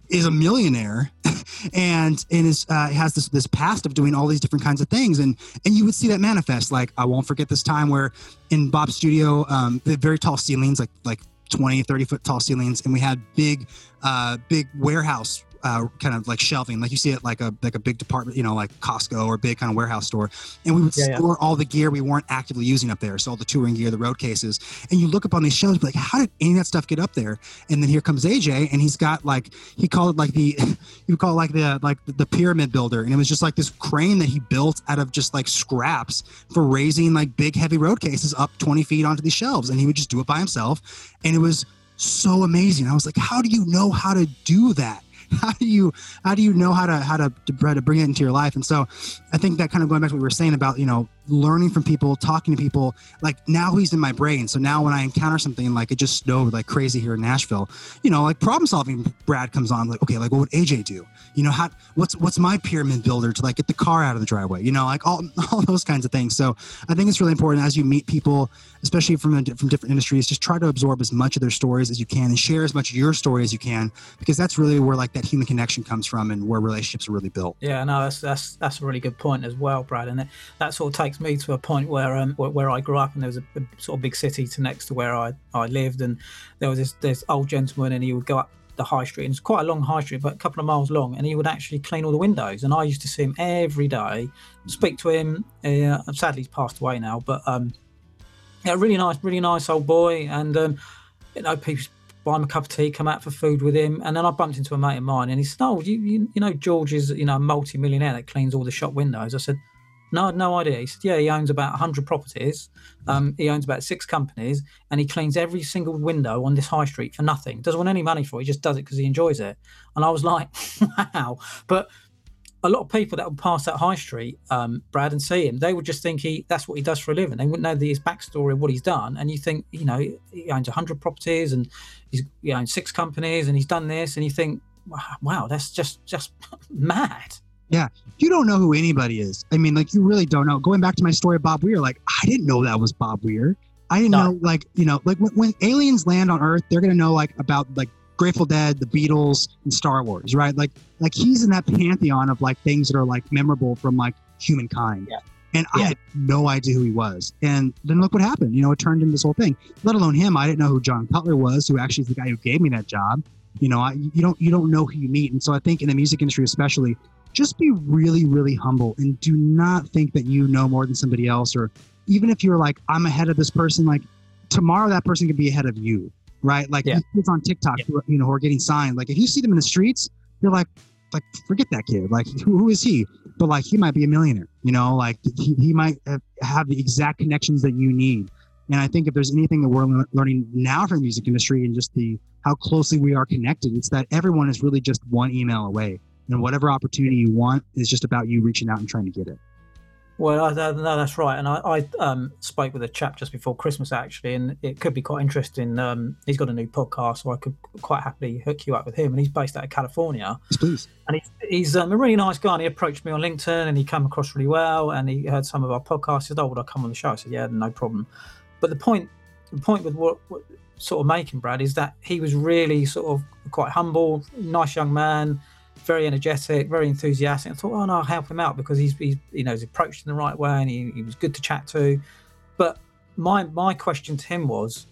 is a millionaire [laughs] and and is uh, has this this past of doing all these different kinds of things, and and you would see that manifest. Like I won't forget this time where in Bob's studio, um, the very tall ceilings, like like 20 30 foot tall ceilings and we had big uh big warehouse uh, kind of like shelving, like you see it like a like a big department, you know, like Costco or big kind of warehouse store. And we would yeah, store yeah. all the gear we weren't actively using up there, so all the touring gear, the road cases. And you look up on these shelves, like, how did any of that stuff get up there? And then here comes AJ, and he's got like he called it like the [laughs] you call it like the like the pyramid builder, and it was just like this crane that he built out of just like scraps for raising like big heavy road cases up 20 feet onto these shelves, and he would just do it by himself, and it was so amazing. I was like, how do you know how to do that? [laughs] how do you how do you know how to how to, to to bring it into your life? And so i think that kind of going back to what we were saying about you know learning from people, talking to people. Like now he's in my brain. So now when I encounter something like it just snowed like crazy here in Nashville, you know, like problem solving Brad comes on like, okay, like what would AJ do? You know, how what's what's my pyramid builder to like get the car out of the driveway? You know, like all [laughs] all those kinds of things. So I think it's really important as you meet people, especially from from different industries, just try to absorb as much of their stories as you can and share as much of your story as you can because that's really where like that human connection comes from and where relationships are really built. Yeah, no, that's that's that's a really good point as well, Brad. And that, that sort of takes takes me to a point where um where I grew up and there was a, a, sort of big city to next to where I, I lived and there was this this old gentleman and he would go up the high street and it's quite a long high street but a couple of miles long and he would actually clean all the windows and I used to see him every day speak to him uh, sadly he's passed away now but um yeah really nice really nice old boy and um you know people buy him a cup of tea, come out for food with him. And then I bumped into a mate of mine and he said, Oh, you, you, you know, George is, you know, a multi millionaire that cleans all the shop windows. I said, no, no idea. He said, yeah, he owns about 100 properties. Um, he owns about six companies and he cleans every single window on this high street for nothing. Doesn't want any money for it. He just does it because he enjoys it. And I was like, [laughs] wow. But a lot of people that would pass that high street, um, Brad, and see him, they would just think he that's what he does for a living. They wouldn't know the, his backstory of what he's done. And you think, you know, he owns 100 properties and he's he owns six companies and he's done this. And you think, wow, that's just just [laughs] mad. Yeah. You don't know who anybody is. I mean, like, you really don't know. Going back to my story of Bob Weir, like, I didn't know that was Bob Weir. I didn't no. know, like, you know, like when, when aliens land on Earth, they're going to know, like, about, like, Grateful Dead, the Beatles, and Star Wars, right? Like, like he's in that pantheon of like things that are like memorable from like humankind. Yeah. And yeah. I had no idea who he was. And then look what happened. You know, it turned into this whole thing. Let alone him, I didn't know who John Cutler was, who actually is the guy who gave me that job. You know, I, you don't you don't know who you meet. And so I think in the music industry, especially, just be really, really humble and do not think that you know more than somebody else. Or even if you're like, I'm ahead of this person, like tomorrow that person could be ahead of you, right? Like yeah. kids on TikTok, yeah. who, you know, who are getting signed. Like if you see them in the streets, you're like, like forget that kid. Like who, who is he? But like he might be a millionaire. You know, like he, he might have the exact connections that you need. And I think if there's anything that we're learning now from the music industry and just the how closely we are connected, it's that everyone is really just one email away and whatever opportunity you want is just about you reaching out and trying to get it. Well, i no, that's right. And I, I um, spoke with a chap just before Christmas, actually, and it could be quite interesting. Um, he's got a new podcast, so I could quite happily hook you up with him. And he's based out of California. Yes, please. And he's, he's um, a really nice guy. And he approached me on LinkedIn and he came across really well. And he heard some of our podcasts. He said, Oh, would I come on the show? I said, Yeah, no problem. But the point, the point with what, what sort of making Brad is that he was really sort of quite humble, nice young man very energetic, very enthusiastic. I thought, oh no, I'll help him out because he's, he's you know he's approached in the right way and he, he was good to chat to. But my my question to him was,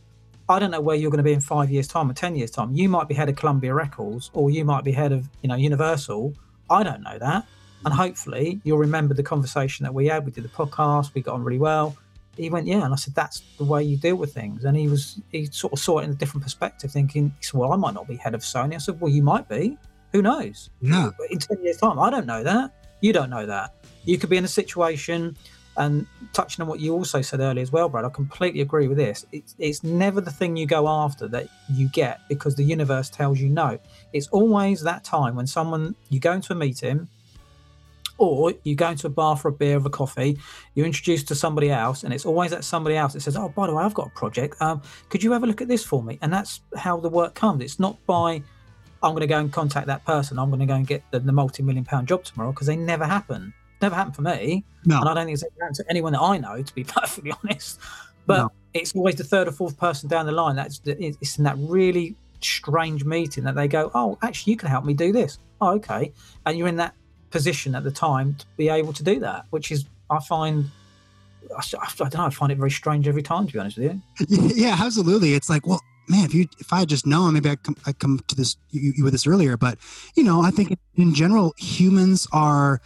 I don't know where you're going to be in five years' time or ten years' time. You might be head of Columbia Records or you might be head of you know Universal. I don't know that, and hopefully you'll remember the conversation that we had. We did the podcast. We got on really well. He went, yeah, and I said that's the way you deal with things. And he was he sort of saw it in a different perspective, thinking, well, I might not be head of Sony. I said, well, you might be. Who knows? Yeah. In 10 years' time, I don't know that. You don't know that. You could be in a situation, and touching on what you also said earlier as well, Brad, I completely agree with this. It's, it's never the thing you go after that you get because the universe tells you no. It's always that time when someone, you go into a meeting, or you go into a bar for a beer or a coffee, you're introduced to somebody else, and it's always that somebody else that says, "Oh, by the way, I've got a project. Um, could you have a look at this for me?" And that's how the work comes. It's not by I'm going to go and contact that person. I'm going to go and get the, the multi-million pound job tomorrow because they never happen. Never happened for me, no. and I don't think it's happened to anyone that I know, to be [laughs] perfectly honest. But no. it's always the third or fourth person down the line that's it's in that really strange meeting that they go, "Oh, actually, you can help me do this." oh, okay. And you're in that position at the time to be able to do that, which is, I find, I, I don't know, I find it very strange every time, to be honest with you. [laughs] Yeah, absolutely. It's like, well, man, if you if I had just known, maybe I come I come to this you, you with this earlier. But you know, I think in general, humans are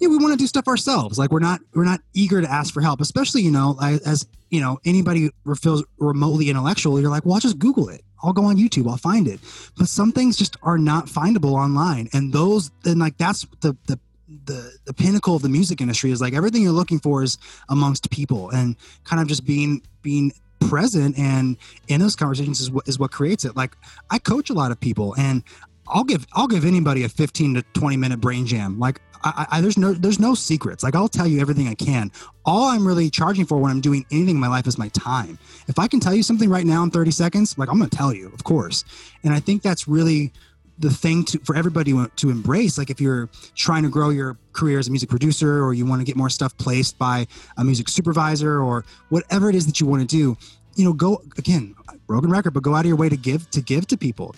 yeah, we want to do stuff ourselves. Like we're not we're not eager to ask for help, especially you know as you know anybody feels remotely intellectual. You're like, well, I'll just Google it. I'll go on YouTube. I'll find it. But some things just are not findable online, and those then like that's the the the the pinnacle of the music industry is like everything you're looking for is amongst people and kind of just being being present and in those conversations is what is what creates it. Like i coach a lot of people and i'll give i'll give anybody a 15 to 20 minute brain jam. Like I, I, there's no there's no secrets. Like i'll tell you everything i can. All i'm really charging for when i'm doing anything in my life is my time. If i can tell you something right now in 30 seconds like i'm going to tell you of course. And i think that's really the thing to, for everybody to embrace like if you're trying to grow your career as a music producer or you want to get more stuff placed by a music supervisor or whatever it is that you want to do you know go again broken record but go out of your way to give to give to people.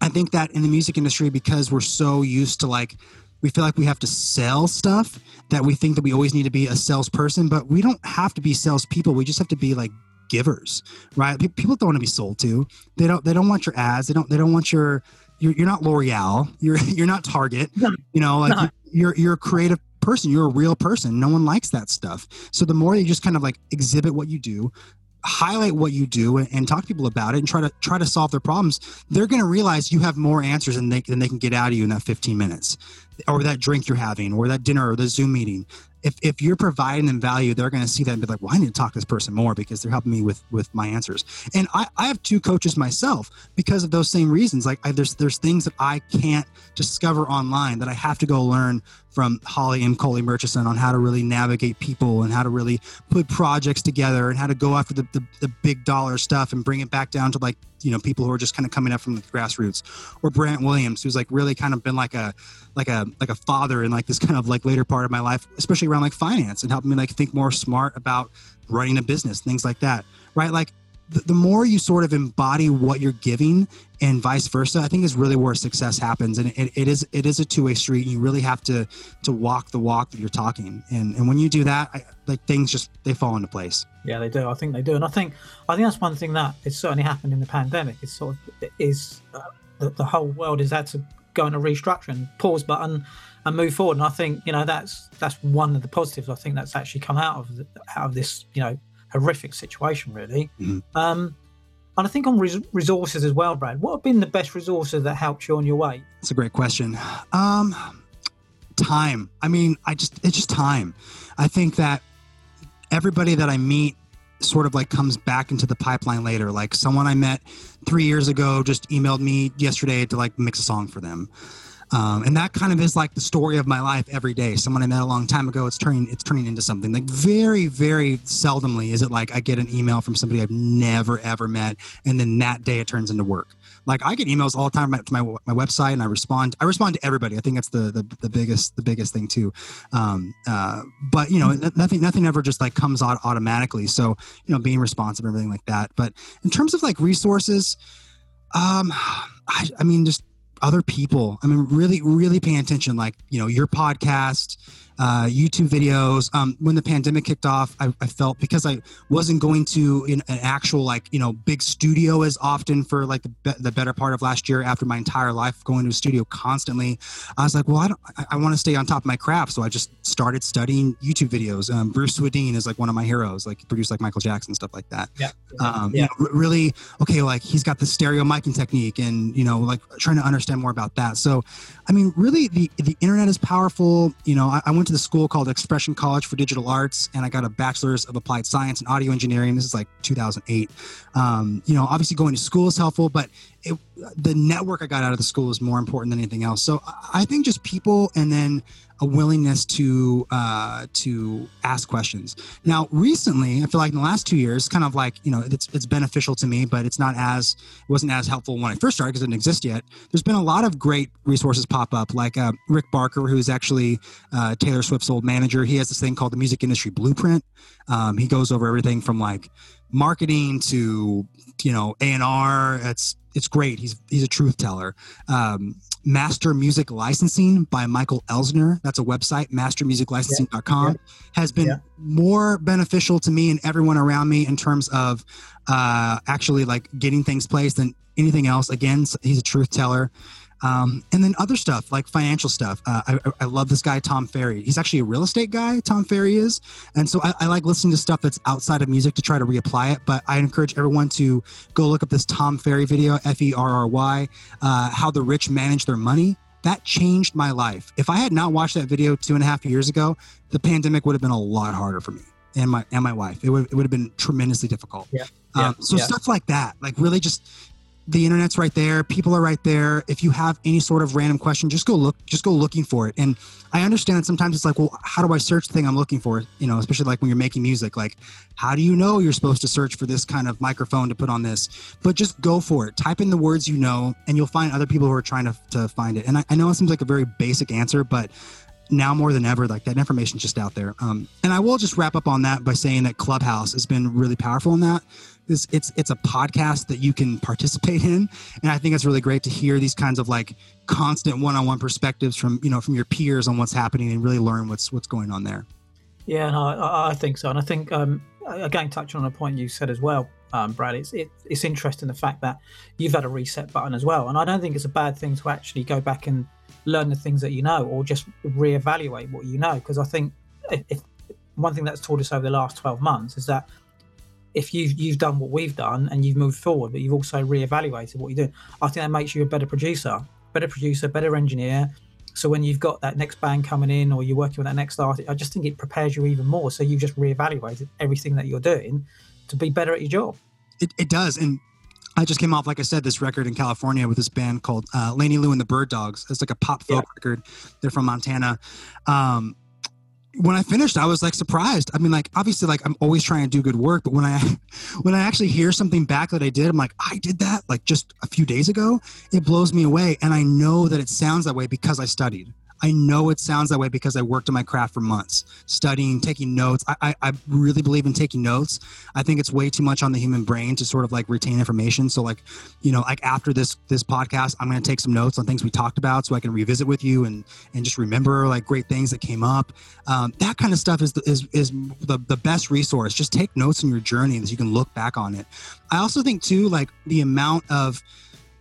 I think that in the music industry because we're so used to like we feel like we have to sell stuff that we think that we always need to be a salesperson but we don't have to be salespeople. We just have to be like givers right? People don't want to be sold to. They don't they don't want your ads. They don't they don't want your you're, you're not L'Oreal. You're [laughs] you're not Target. No, you know, like no. you're you're a creative person. You're a real person. No one likes that stuff. So the more you just kind of like exhibit what you do, highlight what you do and, and, talk to people about it and try to try to solve their problems they're going to realize you have more answers than they, than they can get out of you in that 15 minutes or that drink you're having or that dinner or the zoom meeting if, if you're providing them value, they're going to see that and be like, well, I need to talk to this person more because they're helping me with, with my answers. And I, I have two coaches myself because of those same reasons. Like I, there's, there's things that I can't discover online that I have to go learn from Holly and Coley Murchison on how to really navigate people and how to really put projects together and how to go after the, the, the big dollar stuff and bring it back down to like, you know, people who are just kind of coming up from the grassroots or Brant Williams, who's like really kind of been like a, like a, like a father in like this kind of like later part of my life, especially around like finance and helping me like think more smart about running a business, things like that. Right. Like the, the more you sort of embody what you're giving and vice versa, I think is really where success happens. And it, it is it is a two way street. You really have to to walk the walk that you're talking. And and when you do that, I, like things just they fall into place. Yeah, they do. I think they do. And I think I think that's one thing that has certainly happened in the pandemic. It's sort of is uh, the, the whole world is had to go a restructuring pause button and move forward. And I think you know that's that's one of the positives. I think that's actually come out of the, out of this you know horrific situation, really. Mm-hmm. Um, and I think on res- resources as well, Brad. What have been the best resources that helped you on your way? That's a great question. Um, time. I mean, I just it's just time. I think that everybody that I meet sort of like comes back into the pipeline later. Like someone I met three years ago just emailed me yesterday to like mix a song for them. Um, and that kind of is like the story of my life every day. Someone I met a long time ago, it's turning it's turning into something. Like very very seldomly is it like I get an email from somebody I've never ever met, and then that day it turns into work. Like I get emails all the time to my, my website, and I respond. I respond to everybody. I think that's the the, the biggest the biggest thing too. Um, uh, but you know, nothing nothing ever just like comes out automatically. So you know, being responsive and everything like that. But in terms of like resources, um, I, I mean, just other people. I mean, really, really paying attention, like, you know, your podcast, uh, YouTube videos. Um, when the pandemic kicked off, I, I, felt because I wasn't going to in an actual like you know big studio as often for like the, be- the better part of last year. After my entire life going to a studio constantly, I was like, well, I don't. I, I want to stay on top of my craft, so I just started studying YouTube videos. Um, Bruce Swedien is like one of my heroes. Like he produced like Michael Jackson stuff like that. Yeah. Um, yeah. You know, really okay. Like he's got the stereo miking technique, and you know, like trying to understand more about that. So, I mean, really, the the internet is powerful. You know, I, I went to the school called Expression College for Digital Arts, and I got a bachelor's of applied science and audio engineering. This is like 2008. Um, you know, obviously going to school is helpful, but it, the network I got out of the school is more important than anything else. So I think just people and then a willingness to uh, to ask questions. Now, recently, I feel like in the last two years, kind of like you know, it's it's beneficial to me, but it's not as it wasn't as helpful when I first started because it didn't exist yet. There's been a lot of great resources pop up, like uh, Rick Barker, who's actually uh, Taylor Swift's old manager. He has this thing called the Music Industry Blueprint. Um, he goes over everything from like marketing to you know A and R. It's it's great. He's he's a truth teller. Um, Master Music Licensing by Michael Elsner. That's a website, mastermusiclicensing.com, yeah. has been yeah. more beneficial to me and everyone around me in terms of uh, actually like getting things placed than anything else. Again, he's a truth teller. Um, and then other stuff like financial stuff. Uh, I, I, love this guy, Tom Ferry. He's actually a real estate guy, Tom Ferry is. And so I, I, like listening to stuff that's outside of music to try to reapply it. But I encourage everyone to go look up this Tom Ferry video, F E R R Y, uh, How the Rich Manage Their Money. That changed my life. If I had not watched that video two and a half years ago, the pandemic would have been a lot harder for me and my and my wife. It would, it would have been tremendously difficult. Yeah. Um, so yeah. stuff like that, like really just the internet's right there people are right there. If you have any sort of random question just go look just go looking for it. And i understand that sometimes it's like well how do i search the thing i'm looking for? You know especially like when you're making music like how do you know you're supposed to search for this kind of microphone to put on this? But just go for it. Type in the words you know and you'll find other people who are trying to, to find it. And I, I know it seems like a very basic answer but now more than ever, like that information's just out there. Um, and I will just wrap up on that by saying that Clubhouse has been really powerful in that it's, it's it's a podcast that you can participate in. And i think it's really great to hear these kinds of like constant one-on-one perspectives from you know from your peers on what's happening and really learn what's what's going on there. Yeah no i, I think so. And i think um, again touching on a point you said as well um, brad it's it, it's interesting the fact that you've had a reset button as well. And i don't think it's a bad thing to actually go back and learn the things that you know or just reevaluate what you know. Because i think if, if one thing that's taught us over the last 12 months is that if you've you've done what we've done and you've moved forward, but you've also reevaluated what you're doing, I think that makes you a better producer, better producer, better engineer. So when you've got that next band coming in or you're working with that next artist, I just think it prepares you even more. So you've just reevaluated everything that you're doing to be better at your job. It, it does. And I just came off, like I said, this record in California with this band called uh, Laney Lou and the Bird Dogs. It's like a pop folk yeah. record. They're from Montana. Um, when I finished, I was like surprised. I mean, like obviously, like I'm always trying to do good work, but when I [laughs] when I actually hear something back that I did, I'm like, I did that like just a few days ago. It blows me away, and I know that it sounds that way because I studied. I know it sounds that way because I worked on my craft for months, studying, taking notes. I, I, I, really believe in taking notes. I think it's way too much on the human brain to sort of like retain information. So like, you know, like after this this podcast, I'm to take some notes on things we talked about so I can revisit with you and and just remember like great things that came up. Um, that kind of stuff is the, is is the the best resource. Just take notes in your journey as you can look back on it. I also think too like the amount of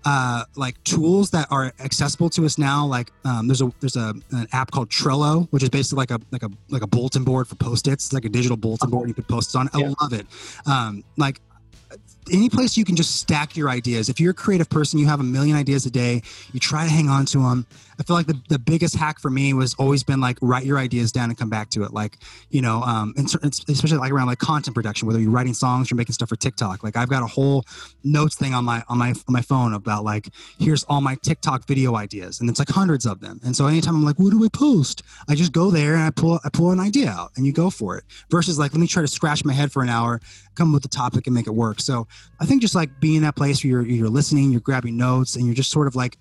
uh, like tools that are accessible to us now. Like um, there's a there's a an app called Trello, which is basically like a like a like a bulletin board for post-its. It's like a digital bulletin board you put post-its on. I love it. Um, like any place you can just stack your ideas. If you're a creative person, you have a million ideas a day, you try to hang on to them. I feel like the, the biggest hack for me was always been like write your ideas down and come back to it. Like, you know, um, and especially like around like content production, whether you're writing songs or making stuff for TikTok. Like I've got a whole notes thing on my on my on my phone about like here's all my TikTok video ideas, and it's like hundreds of them. And so anytime I'm like, what do I post? I just go there and I pull I pull an idea out and you go for it. Versus like let me try to scratch my head for an hour, come up with the topic and make it work. So I think just like being in that place where you're you're listening, you're grabbing notes, and you're just sort of like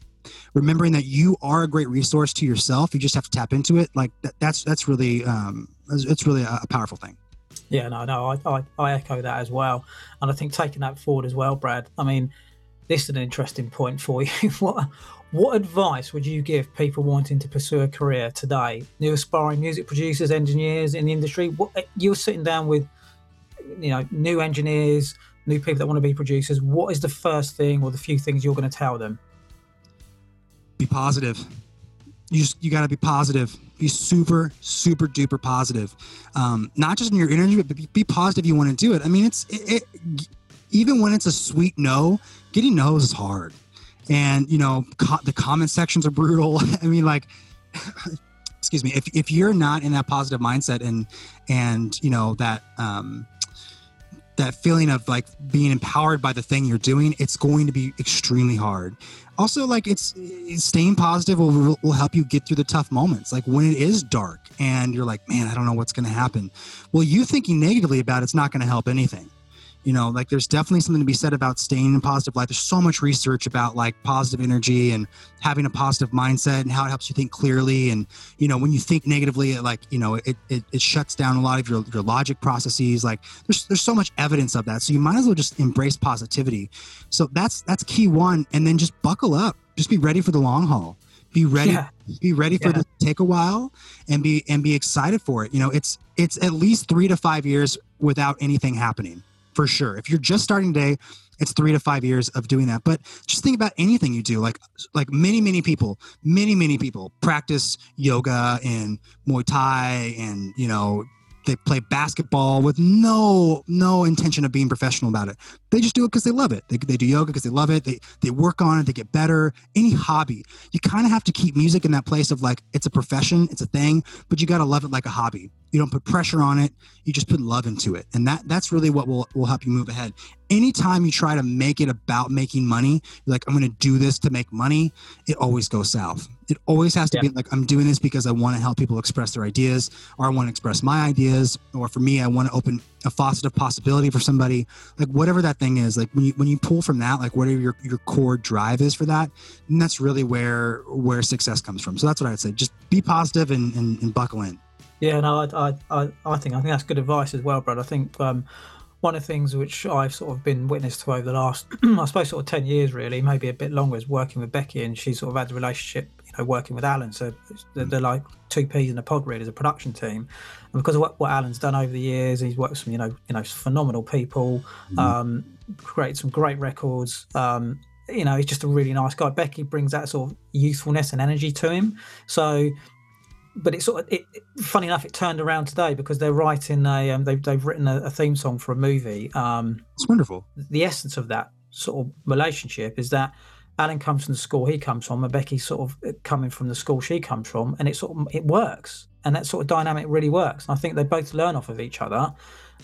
remembering that you are a great resource to yourself. You just have to tap into it. Like that, that's that's really um, it's really a, a powerful thing. Yeah, no, no, I, I, I echo that as well, and I think taking that forward as well, Brad. I mean, this is an interesting point for [laughs] you. what what advice would you give people wanting to pursue a career today? New aspiring music producers, engineers in the industry. What you're sitting down with, you know, new engineers, new people that want to be producers. What is the first thing or the few things you're going to tell them? be positive. You just you got to be positive. Be super super duper positive. Um, not just in your interview but be, be positive you want to do it. I mean it's it, it, even when it's a sweet no getting no's is hard. And you know co- the comment sections are brutal. [laughs] I mean like [laughs] excuse me if, if you're not in that positive mindset and and you know that um that feeling of like being empowered by the thing you're doing it's going to be extremely hard. Also like it's, staying positive will, will help you get through the tough moments like when it is dark and you're like man i don't know what's going to happen. Well you thinking negatively about it's not going to help anything you know like there's definitely something to be said about staying in positive light. There's so much research about like positive energy and having a positive mindset and how it helps you think clearly. And you know when you think negatively it like you know it, it, it shuts down a lot of your, your logic processes. Like there's there's so much evidence of that. So you might as well just embrace positivity. So that's that's key one. And then just buckle up. Just be ready for the long haul. Be ready Yeah. be ready for Yeah. this take a while and be and be excited for it. You know it's it's at least three to five years without anything happening for sure. If you're just starting today it's three to five years of doing that. But just think about anything you do like like many many people many many people practice yoga and muay thai and you know they play basketball with no no intention of being professional about it. They just do it because they love it. They, they do yoga because they love it. They they work on it. They get better. Any hobby you kind of have to keep music in that place of like it's a profession it's a thing but you got to love it like a hobby. You don't put pressure on it. You just put love into it. And that that's really what will will help you move ahead. Anytime you try to make it about making money like i'm going to do this to make money it always goes south it always has to Yeah. be like i'm doing this because i want to help people express their ideas or i want to express my ideas or for me i want to open a faucet of possibility for somebody like whatever that thing is like when you when you pull from that like whatever your, your core drive is for that and that's really where where success comes from so that's what i'd say just be positive and and, and buckle in Yeah, no, I, I, I, I think I think that's good advice as well, Brad. I think um, one of the things which I've sort of been witness to over the last, [clears throat] I suppose, sort of ten years, really, maybe a bit longer, is working with Becky, and she sort of had the relationship, working with Alan. So they're, they're like two peas in a pod, really, as a production team. And because of what, what Alan's done over the years, he's worked with some, you know, you know, phenomenal people, um, created some great records. Um, you know, he's just a really nice guy. Becky brings that sort of youthfulness and energy to him. So but it's sort of it, it- funny enough it turned around today because they're writing a um, they've, they've written a, a theme song for a movie um it's wonderful the essence of that sort of relationship is that alan comes from the school he comes from and becky's sort of uh, coming from the school she comes from and it sort of it works and that sort of dynamic really works and i think they both learn off of each other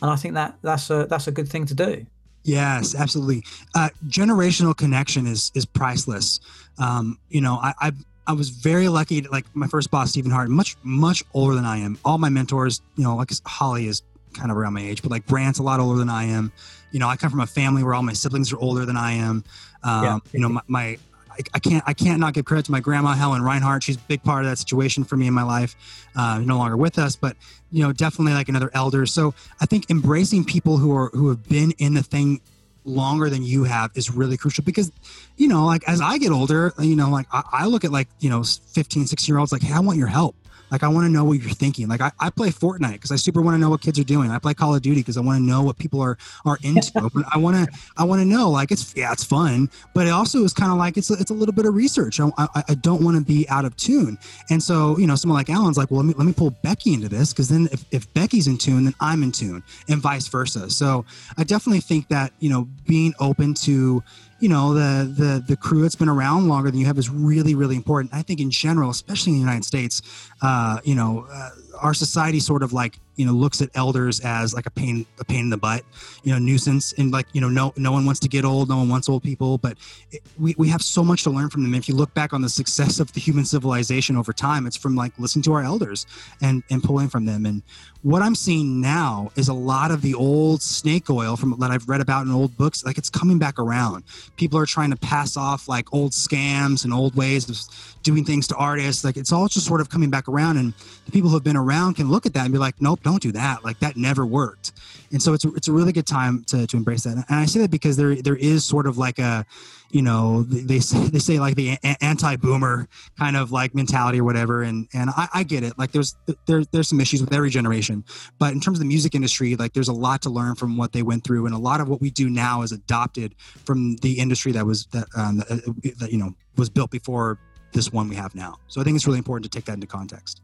and i think that that's a that's a good thing to do Yes, absolutely. Uh, generational connection is is priceless. Um, you know, I, I I was very lucky. To, like my first boss, Stephen Hart, much much older than I am. All my mentors, you know, like Holly is kind of around my age, but like Brant's a lot older than I am. You know, I come from a family where all my siblings are older than I am. Um, Yeah. You know, my, my I, I can't I can't not give credit to my grandma Helen Reinhardt. She's a big part of that situation for me in my life. Uh, no longer with us, but you know, definitely like another elder. So I think embracing people who are who have been in the thing longer than you have is really crucial because you know like as i get older you know like i, I look at like you know 15 16 year olds like hey i want your help like i want to know what you're thinking. Like i, I play fortnite because i super want to know what kids are doing. I play call of duty because i want to know what people are are into. [laughs] But i want to i want to know like it's yeah it's fun but it also is kind of like it's a, it's a little bit of research. I, I, I don't want to be out of tune. And so you know someone like alan's like well let me let me pull becky into this because then if, if becky's in tune then i'm in tune and vice versa. So I definitely think that you know being open to you know the the the crew that's been around longer than you have is really really important. I think in general, especially in the United States, uh, you know, uh, our society sort of like you know looks at elders as like a pain a pain in the butt, you know, nuisance, and like you know no no one wants to get old, no one wants old people, but it, we we have so much to learn from them. If you look back on the success of the human civilization over time, it's from like listening to our elders and and pulling from them and what I'm seeing now is a lot of the old snake oil from that I've read about in old books. Like it's coming back around. People are trying to pass off like old scams and old ways of doing things to artists. Like it's all just sort of coming back around. And the people who have been around can look at that and be like, nope, don't do that. Like that never worked. And so it's it's a really good time to, to embrace that. And I say that because there there is sort of like a, you know, they say, they say like the anti-boomer kind of like mentality or whatever. And and I, I get it. Like there's there there's some issues with every generation, but in terms of the music industry, like there's a lot to learn from what they went through, and a lot of what we do now is adopted from the industry that was that um, that you know was built before this one we have now. So I think it's really important to take that into context.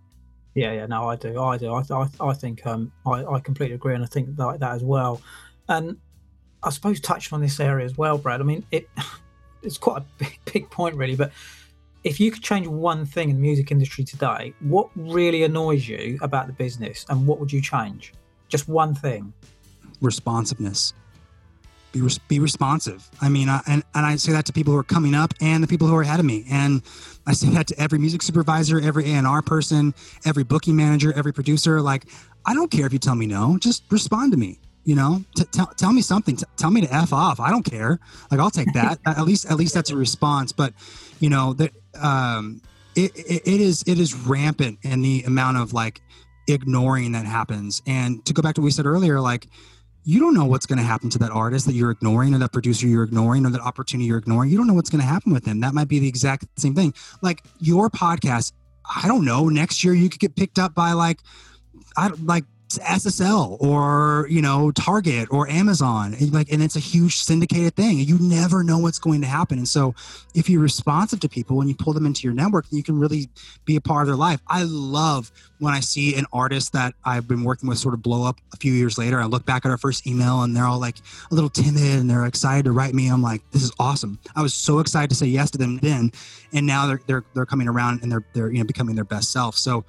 Yeah, yeah, no, I do, I do. I, I, I think um, I, I completely agree, and I think like that as well. And I suppose touching on this area as well, Brad. I mean, it [sighs] it's quite a [laughs] big, big point, really. But if you could change one thing in the music industry today, what really annoys you about the business, and what would you change? Just one thing. responsiveness. Be, res- be responsive. I mean, I, and, and I say that to people who are coming up and the people who are ahead of me. And I say that to every music supervisor, every A&R person, every booking manager, every producer. Like, I don't care if you tell me no, just respond to me. You know, T- tell tell me something. T- tell me to f off. I don't care. Like I'll take that. at least at least that's a response. But you know that um, it, it, it is it is rampant in the amount of like ignoring that happens. And to go back to what we said earlier, like you don't know what's going to happen to that artist that you're ignoring or that producer you're ignoring or that opportunity you're ignoring. You don't know what's going to happen with them. That might be the exact same thing. Like your podcast, I don't know, next year you could get picked up by like I like SSL or you know Target or Amazon and like and it's a huge syndicated thing you never know what's going to happen and so if you're responsive to people and you pull them into your network you can really be a part of their life. I love when I see an artist that I've been working with sort of blow up a few years later I look back at our first email and they're all like a little timid and they're excited to write me I'm like this is awesome. I was so excited to say yes to them then and now they're they're, they're coming around and they're they're you know becoming their best self so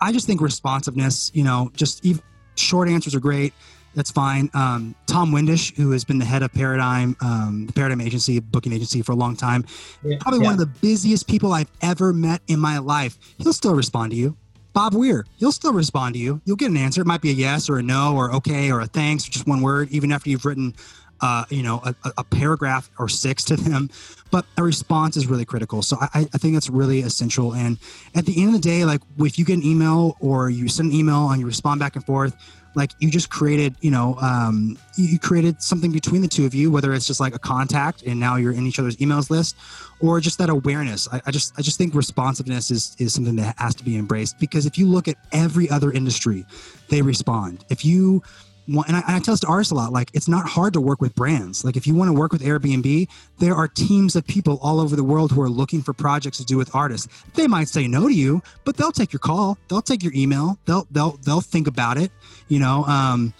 I just think responsiveness, you know, just even short answers are great. That's fine. Um, Tom Windish, who has been the head of Paradigm, um, the Paradigm Agency, booking agency for a long time, Yeah, probably yeah. one of the busiest people I've ever met in my life. He'll still respond to you. Bob Weir, he'll still respond to you. You'll get an answer. It might be a yes or a no or okay or a thanks or just one word, even after you've written, uh, you know, a, a- paragraph or six to them. But a response is really critical. So I, I think that's really essential. And at the end of the day, like if you get an email or you send an email and you respond back and forth, like you just created, you know, um, you you created something between the two of you, whether it's just like a contact and now you're in each other's emails list, or just that awareness. I, I just, I just think responsiveness is is something that has to be embraced because if you look at every other industry, they respond. If you want, and I, and I tell this to artists a lot, like it's not hard to work with brands. Like if you want to work with Airbnb, there are teams of people all over the world who are looking for projects to do with artists. They might say no to you, but they'll take your call. They'll take your email. They'll they'll they'll think about it. You know, um,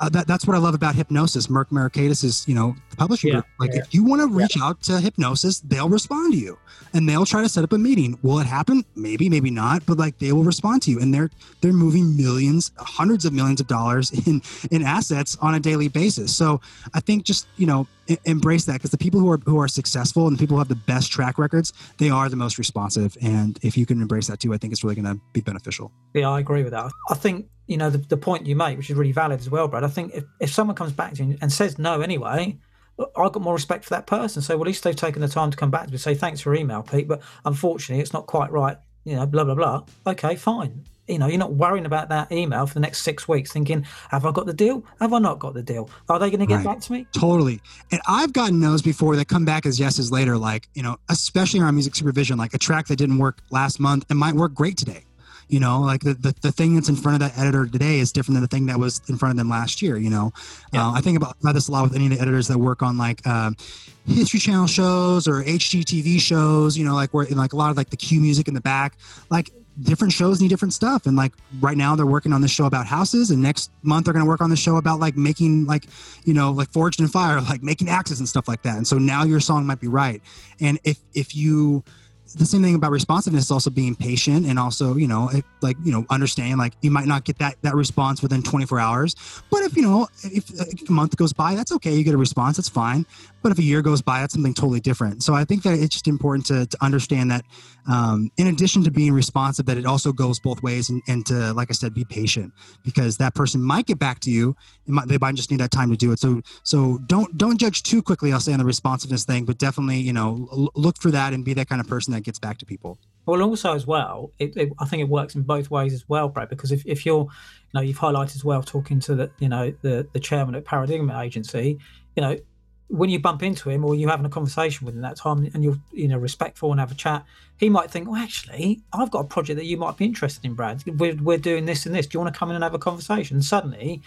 uh, that, that's what I love about Hipgnosis. Merck Mercuriadis is, you know, the publishing Yeah, group. Like, yeah. if you want to reach out to Hipgnosis, they'll respond to you, and they'll try to set up a meeting. Will it happen? Maybe, maybe not. But like, they will respond to you, and they're they're moving millions, hundreds of millions of dollars [laughs] in in assets on a daily basis. So I think just you know e- embrace that because the people who are who are successful and the people who have the best track records, they are the most responsive. And if you can embrace that too, I think it's really going to be beneficial. Yeah, I agree with that. I think you know the, the point you make, which is really valid as well, Brad. I think if, if someone comes back to you and says no anyway, I've got more respect for that person. So well, at least they've taken the time to come back to me and say thanks for email, Pete, but unfortunately it's not quite right. You know, blah blah blah. Okay, fine. You know, you're not worrying about that email for the next six weeks, thinking, have I got the deal? Have I not got the deal? Are they going to get Right. back to me? Totally. And I've gotten those before that come back as yeses later, like, you know, especially around music supervision, like a track that didn't work last month and might work great today. You know, like the, the, the thing that's in front of that editor today is different than the thing that was in front of them last year. You know, Yeah. uh, I think about, about this a lot with any of the editors that work on like um, History Channel shows or HGTV shows. You know, like where in like a lot of like the cue music in the back, like different shows need different stuff. And like right now they're working on this show about houses, and next month they're going to work on the show about like making like you know like Forged in Fire, [laughs] like making axes and stuff like that. And so now your song might be right. And if if you the same thing about responsiveness is also being patient and also you know if, like you know understanding like you might not get that that response within 24 hours. But if you know if, a month goes by that's okay. You get a response. That's fine. But if a year goes by that's something totally different. So i think that it's just important to, to understand that um, in addition to being responsive that it also goes both ways and, and to like i said be patient. Because that person might get back to you. Might, they might just need that time to do it. So so don't don't judge too quickly i'll say on the responsiveness thing. But definitely you know look for that and be that kind of person that gets back to people Well, also as well, it, it, I think it works in both ways as well, Brad. Because if, if you're, you know, you've highlighted as well talking to the, you know, the the chairman at Paradigm Agency, you know, when you bump into him or you're having a conversation with him that time and you're, you know, respectful and have a chat, he might think, well, actually, I've got a project that you might be interested in, Brad. We're we're doing this and this. Do you want to come in and have a conversation? And suddenly.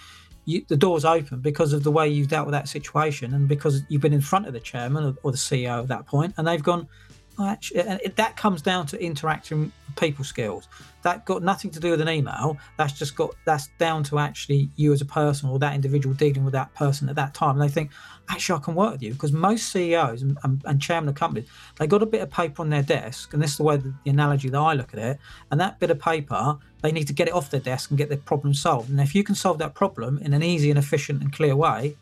You, the door's open because of the way you've dealt with that situation and because you've been in front of the chairman or, or the CEO at that point and they've gone, actually, and it, that comes down to interacting people skills. That got nothing to do with an email. That's just got that's down to actually you as a person or that individual dealing with that person at that time. And they think, actually, I can work with you because most CEOs and, and, and chairman of companies they got a bit of paper on their desk, and this is the way the, the analogy that I look at it. And that bit of paper, they need to get it off their desk and get their problem solved. And if you can solve that problem in an easy and efficient and clear way,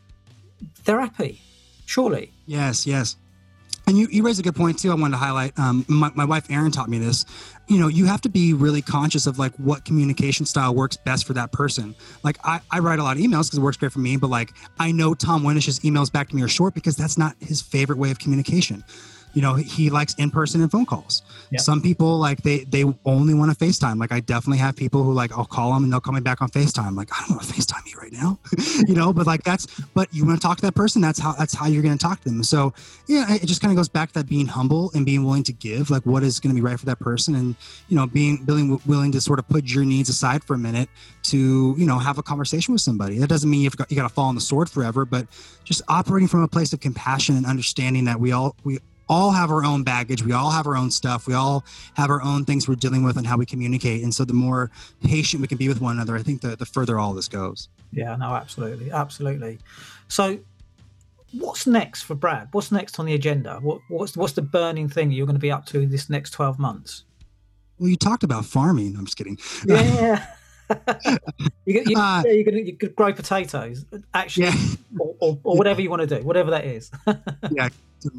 they're happy. Surely. Yes, yes. And you, you raise a good point too. I wanted to highlight. Um, my, my wife Erin taught me this. You know, you have to be really conscious of like what communication style works best for that person. Like I, I write a lot of emails because it works great for me, but like I know Tom Windish's emails back to me are short because that's not his favorite way of communication you know he likes in-person and phone calls. Yeah. some people like they they only want to facetime. Like i definitely have people who like i'll call them and they'll call me back on facetime. Like i don't want to facetime you right now. [laughs] You know but like that's but you want to talk to that person that's how that's how you're going to talk to them. So yeah it just kind of goes back to that being humble and being willing to give like what is going to be right for that person and you know being willing willing to sort of put your needs aside for a minute to you know have a conversation with somebody. That doesn't mean you've got you got to fall on the sword forever but just operating from a place of compassion and understanding that we all we all have our own baggage. We all have our own stuff. We all have our own things we're dealing with and how we communicate. And so the more patient we can be with one another, I think the, the further all this goes. Yeah, no, absolutely. Absolutely. So what's next for Brad? What's next on the agenda? What, what's, what's the burning thing you're going to be up to this next 12 months? Well, you talked about farming. I'm just kidding. Yeah. [laughs] [laughs] you, you, uh, you, could, you could grow potatoes, actually, yeah. or, or, or, whatever you want to do, whatever that is. [laughs] yeah,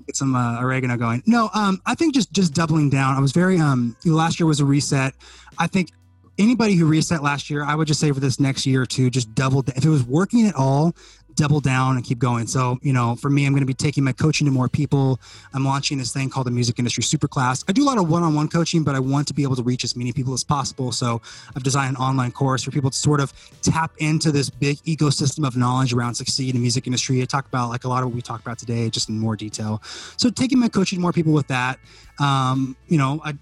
get some uh, oregano going. No, um, I think just just doubling down. I was very um, last year was a reset. I think anybody who reset last year, I would just say for this next year or two, just double. If it was working at all, double down and keep going. So, you know, for me, I'm going to be taking my coaching to more people. I'm launching this thing called the Music Industry Superclass. I do a lot of one on one coaching, but I want to be able to reach as many people as possible. So, I've designed an online course for people to sort of tap into this big ecosystem of knowledge around succeed in the music industry. I talk about like a lot of what we talked about today, just in more detail. So, taking my coaching to more people with that. Um, you know, I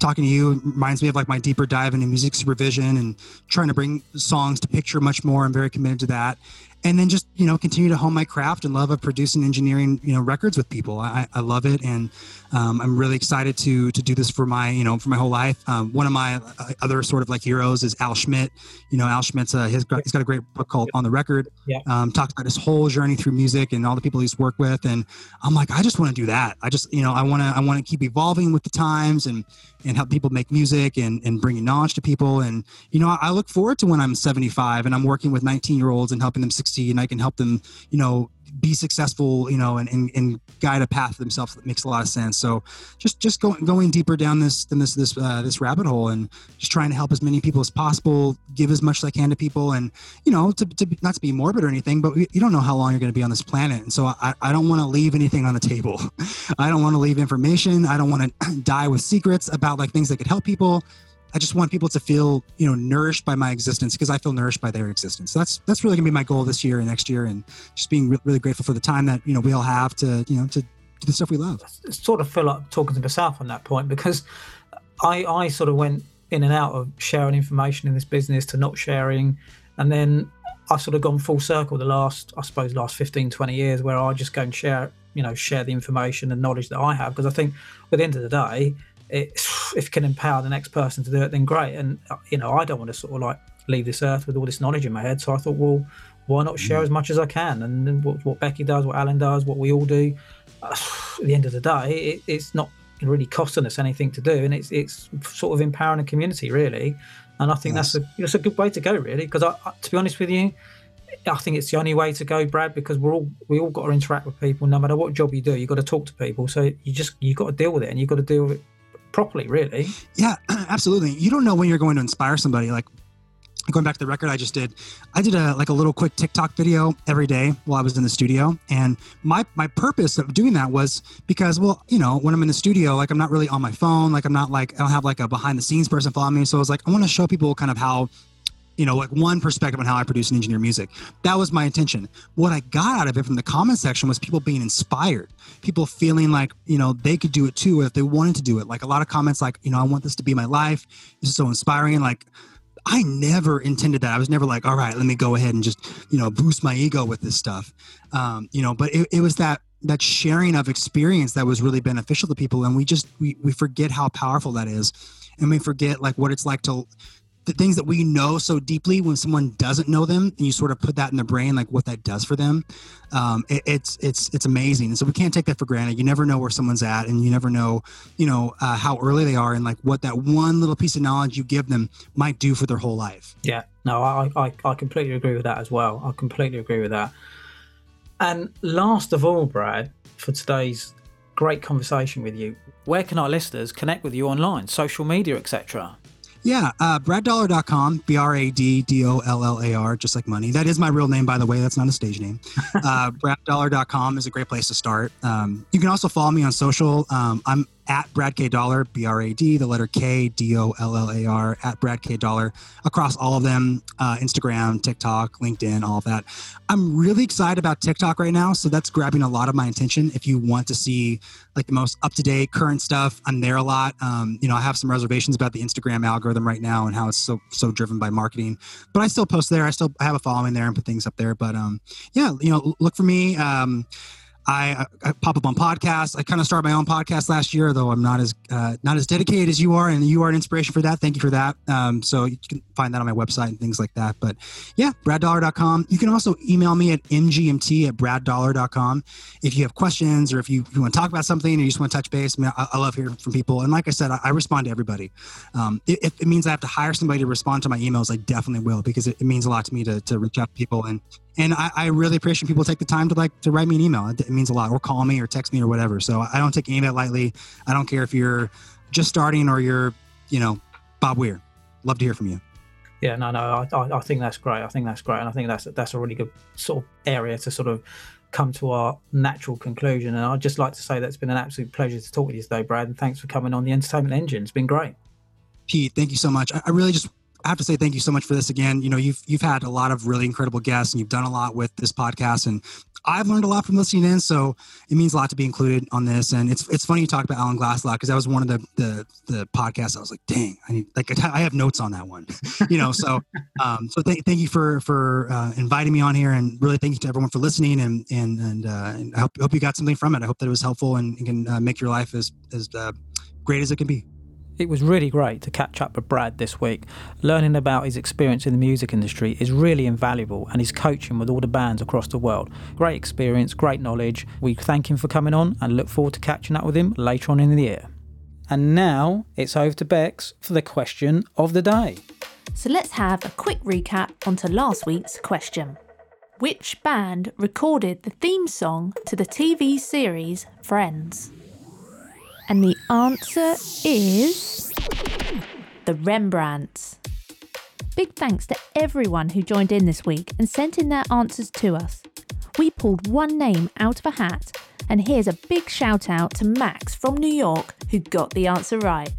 talking to you reminds me of like my deeper dive into music supervision and trying to bring songs to picture much more. I'm very committed to that and then just you know continue to hone my craft and love of producing engineering you know records with people. I, I love it and um, i'm really excited to to do this for my you know for my whole life. Um, one of my uh, other sort of like heroes is al schmitt you know al schmitt's uh, he's got a great book called on the record yeah. um, talks about his whole journey through music and all the people he's worked with and i'm like i just want to do that. I just you know i want to i want to keep evolving with the times and and help people make music and, and bringing knowledge to people. And, you know, I, look forward to when I'm 75 and I'm working with 19 year olds and helping them succeed and I can help them, you know, be successful, you know, and, and, and guide a path themselves that makes a lot of sense. So just just going going deeper down this than this this uh, this rabbit hole and just trying to help as many people as possible, give as much as I can to people, and you know, to, to not to be morbid or anything, but you don't know how long you're going to be on this planet, and so I, I don't want to leave anything on the table. [laughs] I don't want to leave information. I don't want [clears throat] to die with secrets about like things that could help people. I just want people to feel, you know, nourished by my existence because I feel nourished by their existence. So that's that's really gonna be my goal this year and next year, and just being re- really grateful for the time that you know we all have to, you know, to do the stuff we love. Sort of feel like talking to myself on that point because I I sort of went in and out of sharing information in this business to not sharing, and then I've sort of gone full circle the last, I suppose, last 15, 20 years where I just go and share, you know, share the information and knowledge that I have because I think at the end of the day it, [sighs] if it can empower the next person to do it, then great. And uh, you know, I don't want to sort of like leave this earth with all this knowledge in my head. So I thought, well, why not share mm. as much as I can? And what, what, Becky does, what Alan does, what we all do. Uh, [sighs] at the end of the day, it, it's not really costing us anything to do, and it's it's sort of empowering a community really. And I think yes. that's a that's a good way to go really. Because I, I, to be honest with you. I think it's the only way to go, Brad, because we're all we all got to interact with people. No matter what job you do, you got to talk to people. So you just you got to deal with it, and you got to deal with it properly, really. Yeah, [clears throat] absolutely. You don't know when you're going to inspire somebody. Like going back to the record I just did, I did a like a little quick TikTok video every day while I was in the studio. And my my purpose of doing that was because, well, you know, when I'm in the studio, like I'm not really on my phone, like I'm not like I don't have like a behind the scenes person following me. So I was like, I want to show people kind of how you know, like one perspective on how I produce and engineer music. That was my intention. What I got out of it from the comment section was people being inspired, people feeling like, you know, they could do it too if they wanted to do it. Like a lot of comments like, you know, I want this to be my life. This is so inspiring. Like, I never intended that. I was never like, all right, let me go ahead and just, you know, boost my ego with this stuff. Um, you know, but it, it was that that sharing of experience that was really beneficial to people and we just we, we forget how powerful that is and we forget like what it's like to the things that we know so deeply when someone doesn't know them and you sort of put that in the brain like what that does for them um, it, it's it's it's amazing and so we can't take that for granted you never know where someone's at and you never know you know uh, how early they are and like what that one little piece of knowledge you give them might do for their whole life yeah no i i, I completely agree with that as well i completely agree with that and last of all brad for today's Great conversation with you. Where can our listeners connect with you online, social media, etc.? Yeah, uh, braddollar.com, B R A D D O L L A R, just like money. That is my real name, by the way. That's not a stage name. [laughs] Uh, braddollar.com is a great place to start. Um, you can also follow me on social. Um, I'm at Brad K Dollar, B R A D, the letter K, D O L L A R, at Brad K Dollar, across all of them uh, Instagram, TikTok, LinkedIn, all of that. I'm really excited about TikTok right now. So that's grabbing a lot of my attention. If you want to see like the most up to date current stuff, I'm there a lot. Um, you know, I have some reservations about the Instagram algorithm right now and how it's so, so driven by marketing, but I still post there. I still have a following there and put things up there. But um, yeah, you know, look for me. Um, I, I, pop up on podcasts. I kind of started my own podcast last year, though I'm not as uh, not as dedicated as you are, and you are an inspiration for that. Thank you for that. Um, so you can find that on my website and things like that. But yeah, braddollar.com. You can also email me at mgmt at braddollar.com if you have questions or if you, if you want to talk about something or you just want to touch base. I, mean, I, I love hearing from people. And like I said, I, I respond to everybody. Um, if it means I have to hire somebody to respond to my emails, I definitely will because it, it means a lot to me to, to reach out to people and and I, I, really appreciate people take the time to like to write me an email. It, it, means a lot, or call me, or text me, or whatever. So I don't take any of that lightly. I don't care if you're just starting or you're, you know, Bob Weir. Love to hear from you. Yeah, no, no, I, I think that's great. I think that's great, and I think that's that's a really good sort of area to sort of come to our natural conclusion. And I'd just like to say that it's been an absolute pleasure to talk with you today, Brad. And thanks for coming on the Entertainment Engine. It's been great. Pete, thank you so much. I, I really just I have to say thank you so much for this again. You know, you've you've had a lot of really incredible guests and you've done a lot with this podcast and I've learned a lot from listening in, so it means a lot to be included on this. And it's it's funny you talk about Alan Glass a lot because that was one of the the the podcasts I was like, dang, I need like [laughs] I have notes on that one, [laughs] you know. So um, so th- thank you for for uh, inviting me on here, and really thank you to everyone for listening. And and and, uh, and I hope hope you got something from it. I hope that it was helpful and, and can uh, make your life as as uh, great as it can be. It was really great to catch up with Brad this week. Learning about his experience in the music industry is really invaluable and his coaching with all the bands across the world. Great experience, great knowledge. We thank him for coming on and look forward to catching up with him later on in the year. And now it's over to Bex for the question of the day. So let's have a quick recap onto last week's question. Which band recorded the theme song to the TV series Friends? And the answer is the Rembrandts. Big thanks to everyone who joined in this week and sent in their answers to us. We pulled one name out of a hat, and here's a big shout out to Max from New York who got the answer right.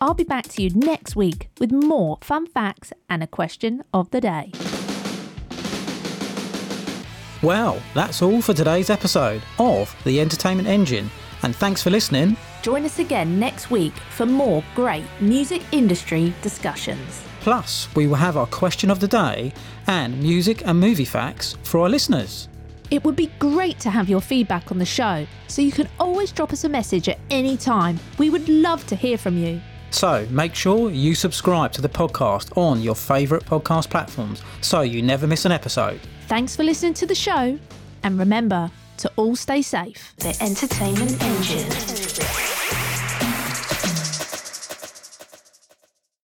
I'll be back to you next week with more fun facts and a question of the day. Well, that's all for today's episode of The Entertainment Engine, and thanks for listening Join us again next week for more great music industry discussions. Plus, we will have our question of the day and music and movie facts for our listeners. It would be great to have your feedback on the show, so you can always drop us a message at any time. We would love to hear from you. So make sure you subscribe to the podcast on your favourite podcast platforms so you never miss an episode. Thanks for listening to the show, and remember to all stay safe. The Entertainment Engine.